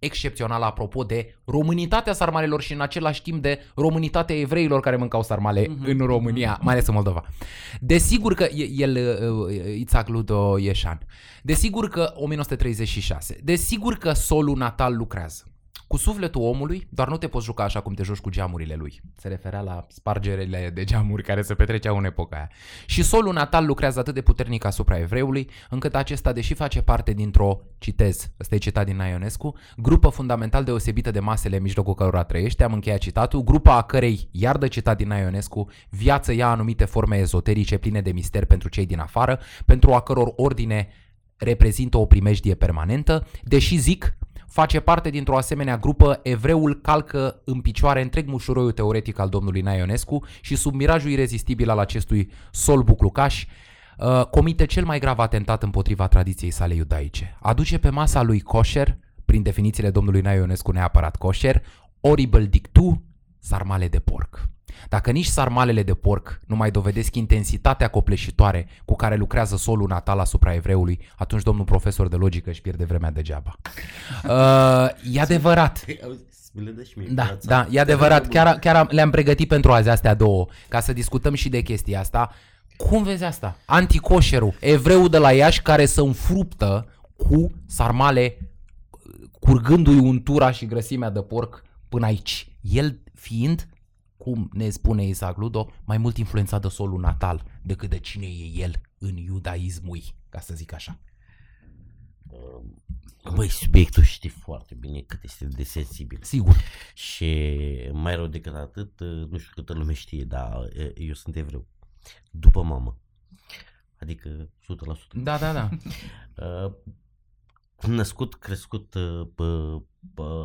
Speaker 3: excepțională apropo de românitatea sarmalelor și în același timp de românitatea evreilor care mâncau sarmale
Speaker 2: Mhm.
Speaker 3: în România, mai ales în Moldova. Desigur că e- el, uh, Itzhak Ludo Ieșan, desigur că 1936, desigur că solul natal lucrează. Cu sufletul omului, doar nu te poți juca așa cum te joci cu geamurile lui. Se referea la spargerile de geamuri care se petreceau în epoca aia. Și solul natal lucrează atât de puternic asupra evreului, încât acesta, deși face parte dintr-o, citez, ăsta e citat din Ionescu, grupă fundamental deosebită de masele în mijlocul cărora trăiește, am încheiat citatul, grupa a cărei, iar de citat din Ionescu, viață ia anumite forme ezoterice pline de mister pentru cei din afară, pentru a căror ordine reprezintă o primejdie permanentă, deși zic, face parte dintr-o asemenea grupă, evreul calcă în picioare întreg mușuroiul teoretic al domnului Naionescu și sub mirajul irezistibil al acestui sol buclucaș, uh, comite cel mai grav atentat împotriva tradiției sale iudaice. Aduce pe masa lui kosher, prin definițiile domnului Naionescu neapărat kosher, horrible dictu, sarmale de porc. Dacă nici sarmalele de porc nu mai dovedesc intensitatea copleșitoare cu care lucrează solul natal asupra evreului, atunci domnul profesor de logică își pierde vremea degeaba. (laughs) Uh, e adevărat. Da, da, e adevărat. Chiar, chiar le-am pregătit pentru azi astea două, ca să discutăm și de chestia asta. Cum vezi asta? Anticoșerul, evreul de la Iași care se înfruptă cu sarmale curgându-i untura și grăsimea de porc până aici. El fiind cum ne spune Isaac Ludo, mai mult influențat de solul natal decât de cine e el în iudaismul, ca să zic așa.
Speaker 1: Băi, subiectul știi foarte bine cât este de sensibil.
Speaker 3: Sigur.
Speaker 1: Și mai rău decât atât, nu știu câtă lume știe, dar eu sunt evreu. După mamă. Adică 100%.
Speaker 3: Da, da, da. (laughs)
Speaker 1: născut, crescut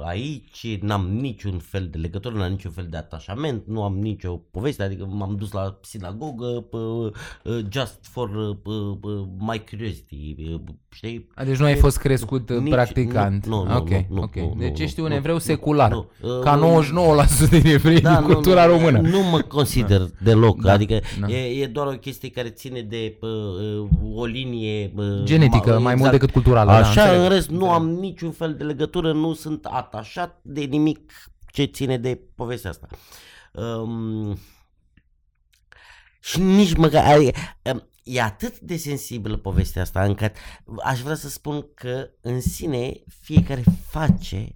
Speaker 1: aici, n-am niciun fel de legătură, n-am niciun fel de atașament, nu am nicio poveste, adică m-am dus la sinagogă just for my curiosity, știi?
Speaker 3: Deci nu ai fost crescut Nici, practicant.
Speaker 1: Nu, nu,
Speaker 3: okay,
Speaker 1: nu,
Speaker 3: okay.
Speaker 1: nu,
Speaker 3: Deci
Speaker 1: nu,
Speaker 3: ești
Speaker 1: nu,
Speaker 3: un
Speaker 1: nu,
Speaker 3: evreu
Speaker 1: nu,
Speaker 3: secular,
Speaker 1: nu,
Speaker 3: ca 99% din evrei
Speaker 1: da,
Speaker 3: din cultura
Speaker 1: nu,
Speaker 3: română.
Speaker 1: Nu mă consider da. deloc,
Speaker 3: Da,
Speaker 1: adică
Speaker 3: da.
Speaker 1: E, e doar o chestie care ține de uh, o linie uh,
Speaker 3: Genetică,
Speaker 1: ma-
Speaker 3: mai mult decât culturală. da,
Speaker 1: Așa,
Speaker 3: înțeleg.
Speaker 1: în rest nu
Speaker 3: Înțeleg.
Speaker 1: am niciun fel de legătură, nu sunt atașat de nimic ce ține de povestea asta. Um, și nici măcar, adică, um, e atât de sensibilă povestea asta încât aș vrea să spun că în sine fiecare face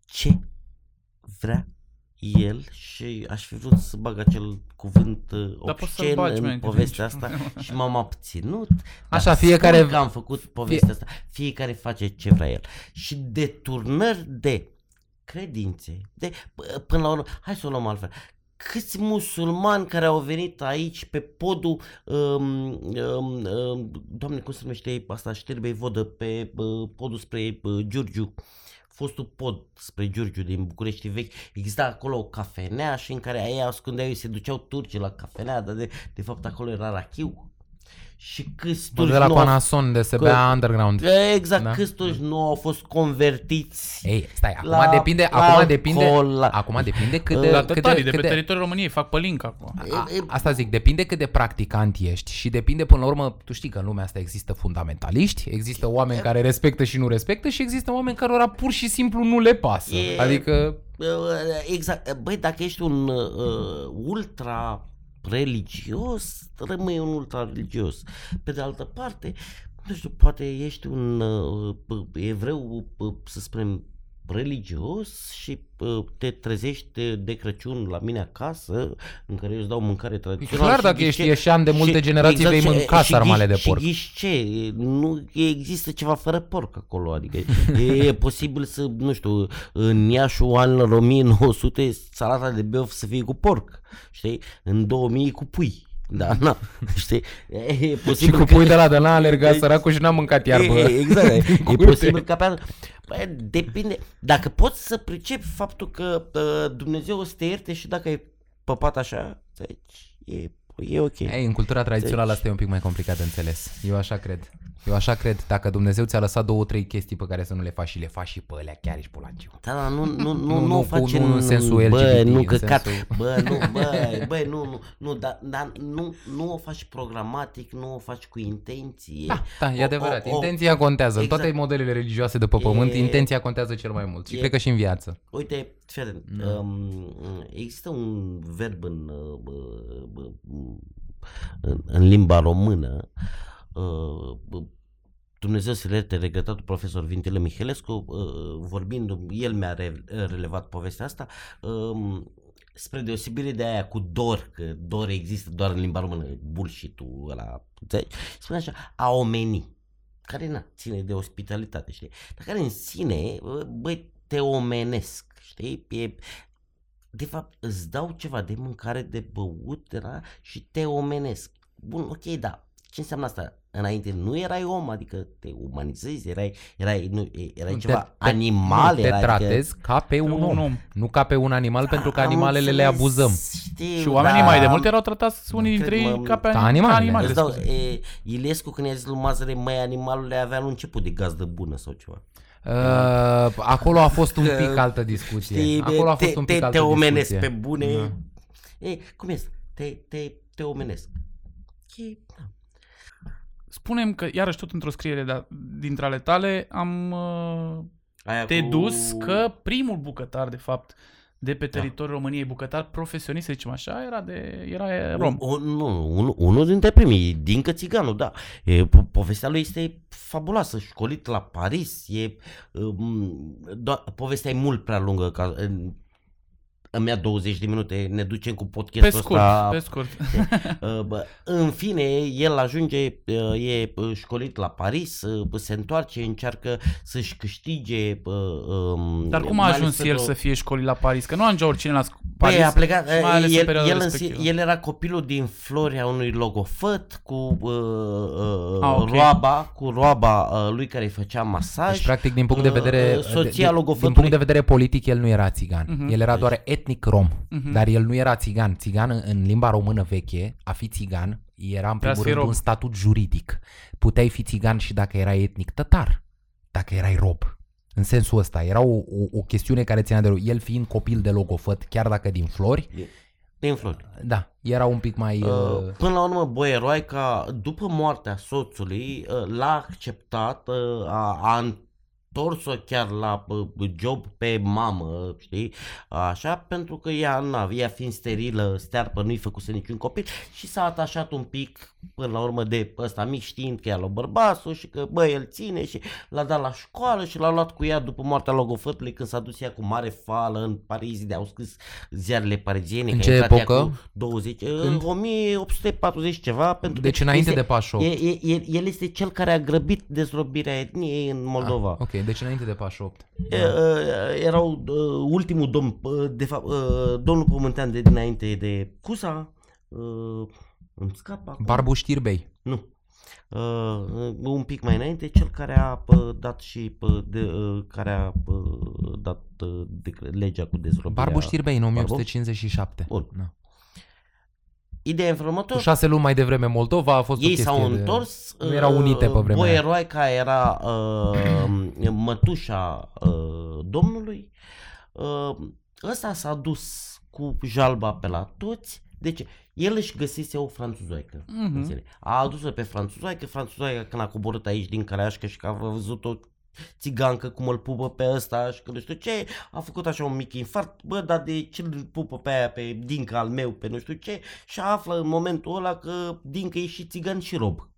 Speaker 1: ce vrea el și aș fi vrut să bag acel cuvânt uh,
Speaker 2: Dar poți să-l
Speaker 1: obscen
Speaker 2: bagi,
Speaker 1: în
Speaker 2: man, că
Speaker 1: povestea
Speaker 2: nici-
Speaker 1: asta și m-am abținut.
Speaker 3: Așa,
Speaker 1: dar
Speaker 3: fiecare-
Speaker 1: spun că am făcut povestea asta. Fiecare face ce vrea el. Și deturnări de credințe, de, p- până la urmă, hai să o luăm altfel, câți musulmani care au venit aici pe podul, um, um, um, doamne, cum se numește asta, șterbei vodă, pe uh, podul spre uh, Giurgiu, fostul pod spre Giurgiu din București vechi, exista acolo o cafenea și în care ei ascundeau, ei se duceau turcii la cafenea, dar de, de fapt acolo era rachiu. Și câți
Speaker 3: Bă,
Speaker 1: turci
Speaker 3: de la
Speaker 1: nu au
Speaker 3: Panason, de se
Speaker 1: Că-
Speaker 3: bea underground.
Speaker 1: Exact,
Speaker 3: Da.
Speaker 1: da. câți turci nu au fost convertiți
Speaker 3: Ei, stai, acum
Speaker 1: la
Speaker 3: depinde, acum
Speaker 1: alcool,
Speaker 3: depinde,
Speaker 1: la-
Speaker 3: acum depinde cât
Speaker 1: Uh,
Speaker 3: de,
Speaker 2: La
Speaker 3: cât
Speaker 2: tătarii
Speaker 3: de,
Speaker 2: de
Speaker 3: cât
Speaker 2: pe
Speaker 3: de,
Speaker 2: teritoriul României fac pălink acum.
Speaker 3: A,
Speaker 1: E- e-
Speaker 3: asta zic, depinde cât de practicant ești și depinde până la urmă, tu știi că în lumea asta există fundamentaliști, există oameni care respectă și nu respectă și există oameni cărora pur și simplu nu le pasă.
Speaker 1: E-
Speaker 3: Adică,
Speaker 1: Uh, Exact. Băi, dacă ești un uh, ultra religios, rămâi un ultra religios. Pe de altă parte, nu știu, poate ești un uh, evreu, uh, să spunem, religios și uh, te trezești de Crăciun la mine acasă, în care eu îți dau mâncare tradițională.
Speaker 3: clar
Speaker 1: și
Speaker 3: dacă
Speaker 1: ghiși
Speaker 3: ești
Speaker 1: ce-
Speaker 3: ieșean de multe
Speaker 1: și-
Speaker 3: generații vei
Speaker 1: și-
Speaker 3: mânca
Speaker 1: și
Speaker 3: sarmale
Speaker 1: ghiși-
Speaker 3: de porc.
Speaker 1: Și ghiși ce? Nu există ceva fără porc acolo, adică (laughs) e, e posibil să, nu știu, în Iașu anul 1900 salata de beof să fie cu porc, știi? În 2000 cu pui. Da, na, (laughs) știi? E, e
Speaker 3: Și
Speaker 1: posibil
Speaker 3: cu
Speaker 1: că-
Speaker 3: pui de la de n-a alergat
Speaker 1: E-
Speaker 3: săracul și n-a mâncat iarbă.
Speaker 1: E, e, exact, (laughs) e, e
Speaker 3: curte.
Speaker 1: posibil ca pe Băi, depinde. Dacă poți să pricepi faptul că uh, Dumnezeu o să te ierte și dacă ai păpat așa, deci e, e ok.
Speaker 3: Ei, în cultura tradițională
Speaker 1: Deci-
Speaker 3: asta e un pic mai complicat de înțeles. Eu așa cred. Eu așa cred. Dacă Dumnezeu ți-a lăsat două, trei chestii pe care să nu le faci și le faci și pe alea, chiar ești pulanciu.
Speaker 1: Da, da, nu, nu, nu, (laughs)
Speaker 3: Nu,
Speaker 1: nu,
Speaker 3: nu
Speaker 1: nu o
Speaker 3: cu-
Speaker 1: face
Speaker 3: nu în sensul
Speaker 1: bă,
Speaker 3: LGBT,
Speaker 1: nu
Speaker 3: în
Speaker 1: căcat,
Speaker 3: sensul-
Speaker 1: bă, nu, bă, bă, nu, nu, nu, dar, dar nu, nu o faci programatic, nu o faci cu intenție.
Speaker 3: Da, da, e
Speaker 1: O-
Speaker 3: adevărat.
Speaker 1: o- o-
Speaker 3: Intenția contează. În
Speaker 1: Exact.
Speaker 3: toate modelele religioase de pe pământ,
Speaker 1: E-
Speaker 3: intenția contează cel mai mult. Și
Speaker 1: e-
Speaker 3: cred că și în viață.
Speaker 1: Uite, fii atent,
Speaker 3: Da.
Speaker 1: um, există un verb în, uh, bă, bă, în, în limba română, uh, bă, Dumnezeu să le ierte regretatul profesor Vintilă Mihelescu, uh, vorbind, el mi-a re- relevat povestea asta, um, spre deosebire de aia cu dor, că dor există doar în limba română, bullshit-ul ăla, înțelegi? spune așa, a omeni, care na, ține de ospitalitate, știi? Dar care în sine, bă, băi, te omenesc, știi? E, de fapt, îți dau ceva de mâncare, de băut, de la, și te omenesc. Bun, ok, da. Ce înseamnă asta? Înainte nu erai om, adică te umanizezi, erai, erai, nu, erai
Speaker 3: Nu,
Speaker 1: ceva
Speaker 3: te-
Speaker 1: animal.
Speaker 3: nu, te
Speaker 1: era,
Speaker 3: tratezi ca pe un,
Speaker 2: un
Speaker 3: om.
Speaker 2: om.
Speaker 3: Nu ca pe un animal, pentru că
Speaker 1: Am
Speaker 3: animalele le
Speaker 1: înțeles,
Speaker 3: abuzăm.
Speaker 1: Știu,
Speaker 2: Și oamenii
Speaker 1: da,
Speaker 2: mai de mult erau tratați unii
Speaker 1: cred,
Speaker 2: dintre ei
Speaker 1: mă,
Speaker 2: ca pe
Speaker 3: ca
Speaker 2: anim-
Speaker 3: animalele.
Speaker 2: animale.
Speaker 1: Îți dau,
Speaker 2: scuze.
Speaker 1: e, Ilescu când i-a zis lui Mazăre, măi, animalul avea un început de gazdă bună sau ceva.
Speaker 3: Uh, acolo a fost un
Speaker 1: Că,
Speaker 3: pic altă discuție.
Speaker 1: Știi,
Speaker 3: acolo a
Speaker 1: te,
Speaker 3: fost un pic
Speaker 1: te,
Speaker 3: altă
Speaker 1: te omenesc
Speaker 3: discuție.
Speaker 1: pe bune.
Speaker 3: Da.
Speaker 1: E, cum este? Te, te, te omenesc. E, da.
Speaker 2: Spunem că, iarăși tot într-o scriere de dintre ale tale, am uh,
Speaker 1: Aia
Speaker 2: dedus
Speaker 1: cu...
Speaker 2: că primul bucătar, de fapt, de
Speaker 1: Da.
Speaker 2: pe teritoriul României, bucătar profesionist, să zicem așa, era, de, era rom.
Speaker 1: Un, nu, un, unul dintre primii, Dincă Țiganu, da. E, po- povestea lui este fabuloasă, școlit la Paris, e, um, do- povestea e mult prea lungă ca în, îmi ia 20 de minute, ne ducem cu
Speaker 2: Pe
Speaker 1: podcastul
Speaker 2: scurt,
Speaker 1: ăsta.
Speaker 2: pe scurt. (laughs)
Speaker 1: Uh, bă, în fine, el ajunge, uh, e uh, școlit la Paris, uh, se întoarce, încearcă să-și câștige... uh, um,
Speaker 2: Dar cum a
Speaker 1: mai ales
Speaker 2: ajuns el
Speaker 1: pentru-
Speaker 2: să fie școlit la Paris? Că nu ajungea oricine la sc-
Speaker 1: Păi
Speaker 2: Paris.
Speaker 1: a plecat,
Speaker 2: și mai ales în
Speaker 1: el,
Speaker 2: perioada
Speaker 1: el, în si,
Speaker 2: respectivă.
Speaker 1: el era copilul din Floria unui logofăt cu uh, uh,
Speaker 2: Ah, ok.
Speaker 1: roaba, cu roaba uh, lui care îi făcea masaj.
Speaker 3: Deci, practic, din punct de
Speaker 1: Uh,
Speaker 3: vedere,
Speaker 1: uh, soția
Speaker 3: de, de, din
Speaker 1: logofătului.
Speaker 3: punct de vedere politic, el nu era țigan.
Speaker 2: Mhm.
Speaker 3: El era doar etnic rom.
Speaker 2: Mhm.
Speaker 3: Dar el nu era țigan. Țigan în, în limba română veche, a fi țigan, era în
Speaker 2: Trebuia
Speaker 3: primul
Speaker 2: să fii
Speaker 3: rând
Speaker 2: rob.
Speaker 3: un statut juridic. Puteai fi țigan și dacă erai etnic tătar, dacă erai rob. În sensul ăsta, era o, o, o chestiune care ținea de el fiind copil de logofăt, chiar dacă din flori,
Speaker 1: Din Flori.
Speaker 3: da, era un pic mai...
Speaker 1: Uh,
Speaker 3: Uh,
Speaker 1: până la urmă, Boieroaica, după moartea soțului, uh, l-a acceptat, uh, a, a întors-o chiar la uh, job pe mamă, știi, așa, pentru că ea, na, ea fiind sterilă, stearpă, nu-i făcuse niciun copil și s-a atașat un pic, până la urmă, de ăsta mic, știind că ea l-a bărbasul și că, bă, el ține și l-a dat la școală și l-a luat cu ea după moartea logofătului când s-a dus ea cu mare fală în Paris, de au scris ziarele pariziene.
Speaker 3: În
Speaker 1: că
Speaker 3: ce
Speaker 1: a intrat ea
Speaker 3: epocă?
Speaker 1: Cu 20,
Speaker 3: Când?
Speaker 1: Când? 1840 ceva. Pentru
Speaker 3: deci
Speaker 1: că
Speaker 3: înainte
Speaker 1: este,
Speaker 3: de Pașov.
Speaker 1: E, e, e, el este cel care a grăbit dezrobirea etniei în Moldova.
Speaker 3: Ah, ok, deci înainte de Pașopt.
Speaker 1: E, e, Erau uh, ultimul domn, uh, de fapt, uh, domnul Pământean de dinainte de Cusa, uh, îmi scap acum.
Speaker 3: Barbu Știrbei.
Speaker 1: Nu. Uh, un pic mai înainte, cel care a uh, dat și uh, de, uh, care a uh, dat uh, de, legea cu dezrobirea.
Speaker 3: Barbu Știrbei în
Speaker 1: Barbu?
Speaker 3: 1857.
Speaker 1: Bun.
Speaker 3: Da.
Speaker 1: Ideea în felul
Speaker 3: Cu
Speaker 1: următor.
Speaker 3: șase luni mai devreme Moldova a fost o
Speaker 1: Ei
Speaker 3: chestie
Speaker 1: s-au
Speaker 3: de...
Speaker 1: întors.
Speaker 3: nu erau unite pe vremea aia.
Speaker 1: Boieroaica era uh, (clears throat) mătușa uh, domnului. Uh, ăsta s-a dus cu jalba pe la toți. Deci el își găsise o franțuzoică.
Speaker 2: Mhm.
Speaker 1: înțelegi? A adus-o pe franțuzoică. Franțuzoica când a coborât aici din Carașcă și că a văzut o țigancă cum îl pupă pe ăsta și că nu știu ce, a făcut așa un mic infart, bă, dar de ce îl pupă pe aia, pe Dinca al meu, pe nu știu ce, și află în momentul ăla că Dinca e și țigan și rob.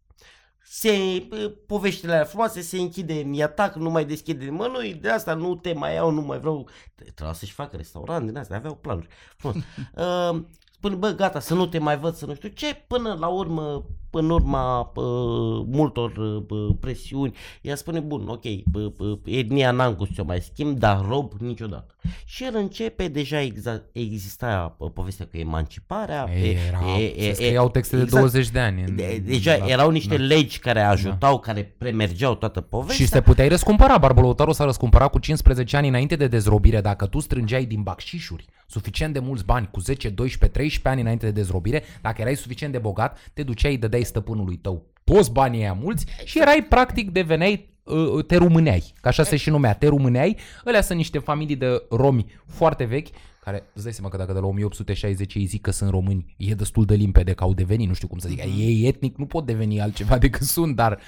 Speaker 1: Se, bă, poveștile alea frumoase se închide în atac, nu mai deschide mă, nu de asta nu te mai iau, nu mai vreau, trebuia să-și facă restaurant din asta, aveau planuri. Frumos. uh, (laughs) spune, bă, gata, să nu te mai văd, să nu știu ce, până la urmă, în urma uh, multor uh, presiuni, ea spune, bun, ok, uh, uh, etnia n-am cum să o mai schimb, dar rob niciodată. Și el începe, deja exa- exista uh, povestea cu emanciparea.
Speaker 3: Ei,
Speaker 1: e-
Speaker 3: era,
Speaker 1: e- e-
Speaker 3: se scriau texte de
Speaker 1: exact.
Speaker 3: 20 de ani. în-
Speaker 1: De, deja
Speaker 3: da,
Speaker 1: erau niște
Speaker 3: da.
Speaker 1: legi care ajutau, care premergeau toată povestea.
Speaker 3: Și te puteai răscumpăra. Barbălăutarul s-a răscumpărat cu 15 ani înainte de dezrobire. Dacă tu strângeai din bacșișuri suficient de mulți bani, cu 10, 12, 13 ani înainte de dezrobire, dacă erai suficient de bogat, te duceai, îi dădeai stăpânului tău toți banii aia mulți și erai practic deveneai uh, te rumâneai, că așa se și numea, te rumâneai. Alea sunt niște familii de romi foarte vechi, care îți dai seama că dacă de la 1860 ei zic că sunt români, e destul de limpede că au devenit, nu știu cum să zic, ei etnic nu pot deveni altceva (laughs) decât sunt, dar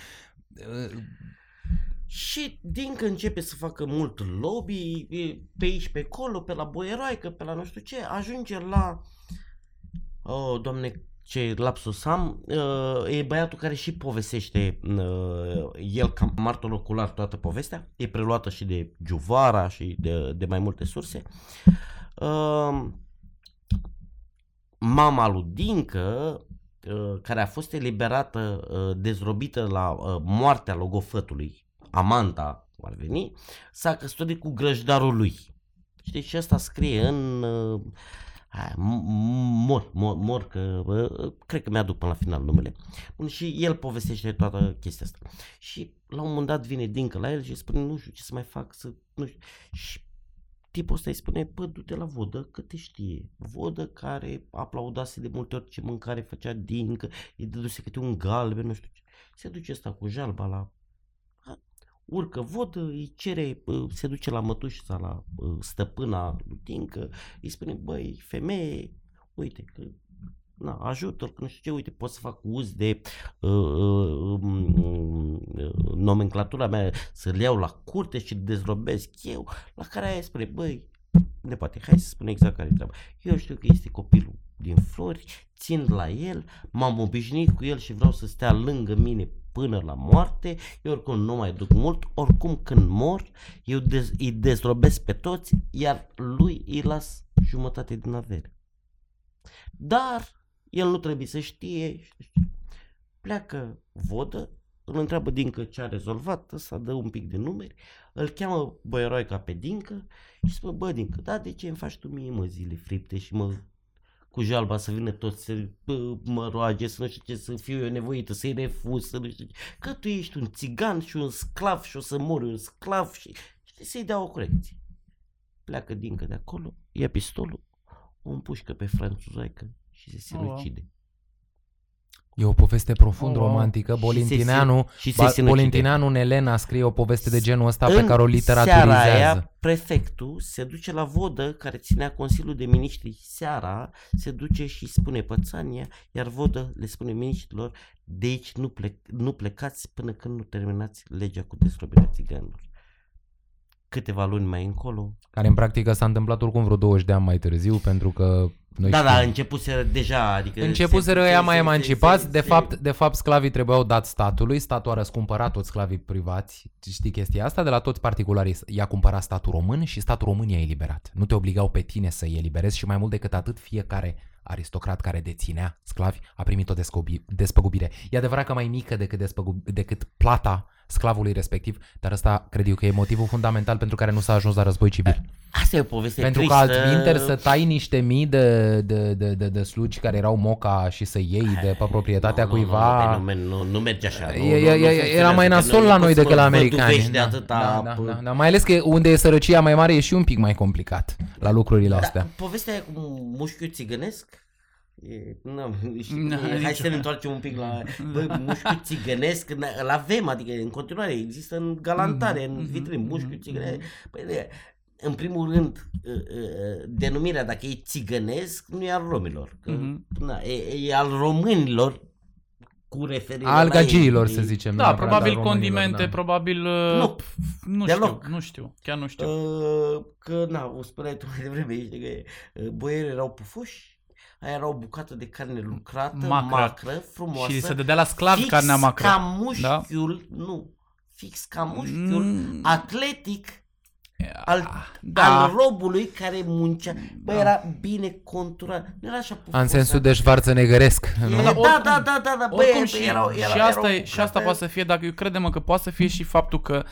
Speaker 3: uh,
Speaker 1: Și din că începe să facă mult lobby, e, pe aici, pe acolo, pe la boieroaică, pe la nu știu ce, ajunge la... Oh, doamne, ce lapsus am, uh, e băiatul care și povestește uh, el ca martor ocular toată povestea, e preluată și de Giuvara și de, de mai multe surse. Uh, mama lui Dincă, uh, care a fost eliberată, uh, dezrobită la uh, moartea logofătului, Amanta, ar veni, s-a căsătorit cu grăjdarul lui. Știți, și asta scrie în... Uh, hai, m- mor, mor, mor, că uh, cred că mi-aduc până la final numele. Bun, și el povestește toată chestia asta. Și la un moment dat vine Dincă la el și spune, nu știu ce să mai fac, să, nu știu. Și tipul ăsta îi spune, bă, du-te la vodă, că te știe. Vodă care aplaudase de multe ori ce mâncare făcea Dincă, îi dăduse câte un galben, nu știu ce. Se duce ăsta cu jalba la urcă vodă, îi cere, bă, se duce la mătușa, la bă, stăpâna lui Dincă, îi spune, băi, femeie, uite că na, ajută că nu știu ce, uite, pot să fac uz de uh, uh, uh, nomenclatura mea, să-l iau la curte și dezrobesc eu, la care aia spune, băi, ne poate, hai să spun exact care e treaba. Eu știu că este copilul din flori, țin la el, m-am obișnuit cu el și vreau să stea lângă mine până la moarte, eu oricum nu mai duc mult, oricum când mor, eu dez, îi dezrobesc pe toți, iar lui îi las jumătate din avere. Dar el nu trebuie să știe, pleacă vodă, îl întreabă Dincă ce a rezolvat, ăsta dă un pic de numeri, îl cheamă băieroica pe Dincă și spune, bă Dincă, da, de ce îmi faci tu mie mă zile fripte și mă cu jalba să vină toți să bă, mă roage, să nu știu ce, să fiu eu nevoită, să-i refuz, să nu știu ce. Că tu ești un țigan și un sclav și o să mori un sclav și știi, să-i dea o corecție. Pleacă Dincă de acolo, ia pistolul, o împușcă pe franțuzaică și se sinucide.
Speaker 3: E o poveste profund
Speaker 2: Oh, wow.
Speaker 3: romantică.
Speaker 1: Și se
Speaker 3: Bolintineanu,
Speaker 1: sin- și se
Speaker 3: Ba-
Speaker 1: sinucide.
Speaker 3: Bolintineanu în Elena scrie o poveste de genul ăsta pe
Speaker 1: În
Speaker 3: care o
Speaker 1: seara
Speaker 3: literaturizează.
Speaker 1: aia, prefectul se duce la vodă care ținea Consiliul de Miniștri seara, se duce și spune pățania, iar vodă le spune miniștrilor, de aici nu, plec, nu plecați până când nu terminați legea cu desrobirea țiganilor. Câteva luni mai încolo.
Speaker 3: Care în practică s-a întâmplat oricum vreo 20 de ani mai târziu, pentru că noi
Speaker 1: da,
Speaker 3: știm.
Speaker 1: da, începuseră deja, adică...
Speaker 3: Începuseră
Speaker 1: se-
Speaker 3: ăia
Speaker 1: se-
Speaker 3: mai
Speaker 1: se-
Speaker 3: emancipați,
Speaker 1: se-
Speaker 3: de
Speaker 1: se-
Speaker 3: fapt, de fapt sclavii trebuiau dat statului, statul a răscumpărat toți sclavii privați, știi chestia asta, de la toți particularii i-a cumpărat statul român și statul român i-a eliberat. Nu te obligau pe tine să-i eliberezi și mai mult decât atât, fiecare aristocrat care deținea sclavi a primit o descobi- despăgubire. E adevărat că mai mică decât, despăgub- decât plata sclavului respectiv, dar ăsta cred eu că e motivul fundamental pentru care nu s-a ajuns la război civil.
Speaker 1: Asta e o poveste
Speaker 3: Pentru că
Speaker 1: tristă.
Speaker 3: altminteri să tai niște mii de, de, de, de, de slugi care erau moca și să iei de pe proprietatea
Speaker 1: Nu, nu,
Speaker 3: cuiva.
Speaker 1: Nu, nu, nu, nu merge așa. Nu,
Speaker 3: E,
Speaker 1: nu,
Speaker 3: e,
Speaker 1: nu
Speaker 3: e,
Speaker 1: funcționează,
Speaker 3: era mai
Speaker 1: că
Speaker 3: nasol
Speaker 1: nu
Speaker 3: la
Speaker 1: poți
Speaker 3: noi
Speaker 1: să
Speaker 3: decât la
Speaker 1: mă
Speaker 3: americani.
Speaker 1: văduvești de
Speaker 3: Da,
Speaker 1: atâta...
Speaker 3: da, da, da, da. Mai ales că unde e sărăcia mai mare e și un pic mai complicat la lucrurile astea.
Speaker 1: Da, povestea aia cu mușchiul țigănesc, E, nu, (laughs) știi,
Speaker 2: Da,
Speaker 1: e, hai
Speaker 2: nici
Speaker 1: să ne întoarcem un pic la (laughs) bă, mușchiul țigănesc, na- îl avem, adică în continuare există în galantare, în
Speaker 2: Mhm,
Speaker 1: vitrin, mușchiul
Speaker 2: mhm,
Speaker 1: țigănesc. Păi, de, în primul rând, ă, ă, denumirea, dacă e țigănesc, nu e al romilor. Că,
Speaker 2: Mhm.
Speaker 1: na, e, e al românilor cu referire
Speaker 3: Al
Speaker 1: la ei.
Speaker 3: gagiilor,
Speaker 1: E-
Speaker 3: să zicem.
Speaker 2: Da,
Speaker 3: neapărat
Speaker 2: probabil
Speaker 3: al românilor,
Speaker 2: condimente,
Speaker 3: da.
Speaker 2: probabil... uh,
Speaker 1: Nu,
Speaker 2: pf, nu
Speaker 1: deloc.
Speaker 2: știu, nu știu, chiar nu știu.
Speaker 1: Uh, că, na, o spuneai tu mai devreme, știi, că uh, boierii erau pufoși, aia era o bucată de carne lucrată,
Speaker 2: Macră.
Speaker 1: macră, frumoasă,
Speaker 2: și se dădea la sclavi
Speaker 1: fix
Speaker 2: carnea macră.
Speaker 1: ca mușchiul, nu, fix ca mușchiul
Speaker 2: Mm,
Speaker 1: atletic al,
Speaker 2: da.
Speaker 1: al robului care muncea. Bă,
Speaker 2: Da.
Speaker 1: era bine conturat, nu era așa pufos.
Speaker 3: În sensul de Schwarzeneggeresc.
Speaker 1: E,
Speaker 3: nu?
Speaker 1: da,
Speaker 2: Da,
Speaker 1: da,
Speaker 2: oricum-
Speaker 1: da, da, da, da, bă,
Speaker 2: Oricum
Speaker 1: bă,
Speaker 2: și,
Speaker 1: erau, erau,
Speaker 2: și, asta
Speaker 1: erau
Speaker 2: e, și asta
Speaker 1: bucate-
Speaker 2: poate să fie, dacă eu credem că poate să fie și faptul că,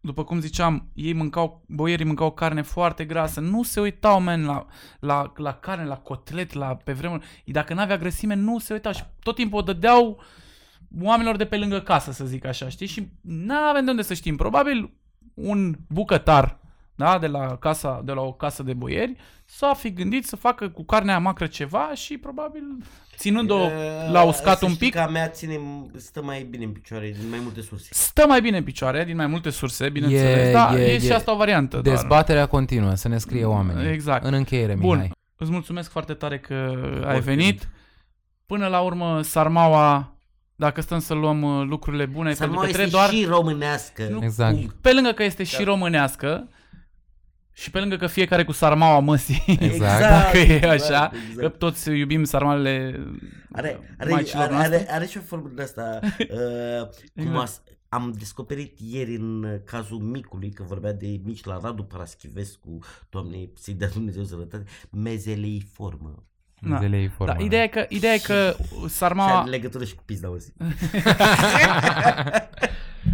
Speaker 2: după cum ziceam, ei mâncau, boierii mâncau carne foarte grasă, nu se uitau, men, la, la, la carne, la cotlet, la, pe vremuri, dacă n-avea grăsime, nu se uitau și tot timpul o dădeau oamenilor de pe lângă casă, să zic așa, știi? Și n-avem de unde să știm. Probabil un bucătar, da, de la, casa, de la o casă de boieri, s-a fi gândit să facă cu carnea macră ceva și probabil ținând-o
Speaker 1: E,
Speaker 2: la uscat
Speaker 1: să
Speaker 2: un
Speaker 1: știi
Speaker 2: pic,
Speaker 1: că a mea ține, stă mai bine în picioare din mai multe surse.
Speaker 2: stă mai bine în picioare, din mai multe surse, bineînțeles.
Speaker 3: E-
Speaker 2: da,
Speaker 3: e-
Speaker 2: e,
Speaker 3: e-
Speaker 2: și asta o variantă. doar.
Speaker 3: Dezbaterea continuă, să ne scrie oamenii.
Speaker 2: Exact.
Speaker 3: În încheiere,
Speaker 2: Bun.
Speaker 3: Mihai.
Speaker 2: Îți mulțumesc foarte tare că ai
Speaker 1: Oricând.
Speaker 2: venit. Până la urmă, Sarmaua, dacă stăm să luăm uh, lucrurile bune,
Speaker 1: Să
Speaker 2: pentru
Speaker 1: mai
Speaker 2: că
Speaker 1: este
Speaker 2: trebuie doar...
Speaker 1: și românească.
Speaker 2: Nu,
Speaker 3: Exact.
Speaker 1: Punct.
Speaker 2: Pe lângă că este și
Speaker 1: Da.
Speaker 2: românească, Și pe lângă că fiecare cu sarmaua măsii,
Speaker 3: Exact. (laughs)
Speaker 2: dacă e
Speaker 1: exact,
Speaker 2: așa,
Speaker 1: exact.
Speaker 2: că toți iubim sarmalele
Speaker 1: Are, are,
Speaker 2: maicilor
Speaker 1: are,
Speaker 2: noastre.
Speaker 1: are, are și o formă de asta. (laughs) Uh, cum
Speaker 2: Exact.
Speaker 1: as, am descoperit ieri în uh, cazul micului, că vorbea de mici la Radu Paraschivescu, doamne, să-i dea Dumnezeu sănătate, mezeleiformă.
Speaker 2: Da.
Speaker 3: Zilei formă.
Speaker 2: Da, ideea e că, ideea e că
Speaker 1: Și
Speaker 2: sarmaua,
Speaker 1: are legătură și cu pizda zi. (laughs)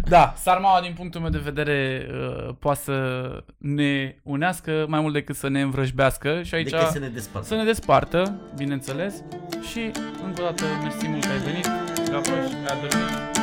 Speaker 2: da, sarmaua din punctul meu de vedere uh, poate să ne unească mai mult decât să ne învrăjbească și aici
Speaker 1: Decât să ne despartă.
Speaker 2: să ne despartă, bineînțeles. Și încă o dată mersi mult că ai venit, Gabriel, că ai dormit.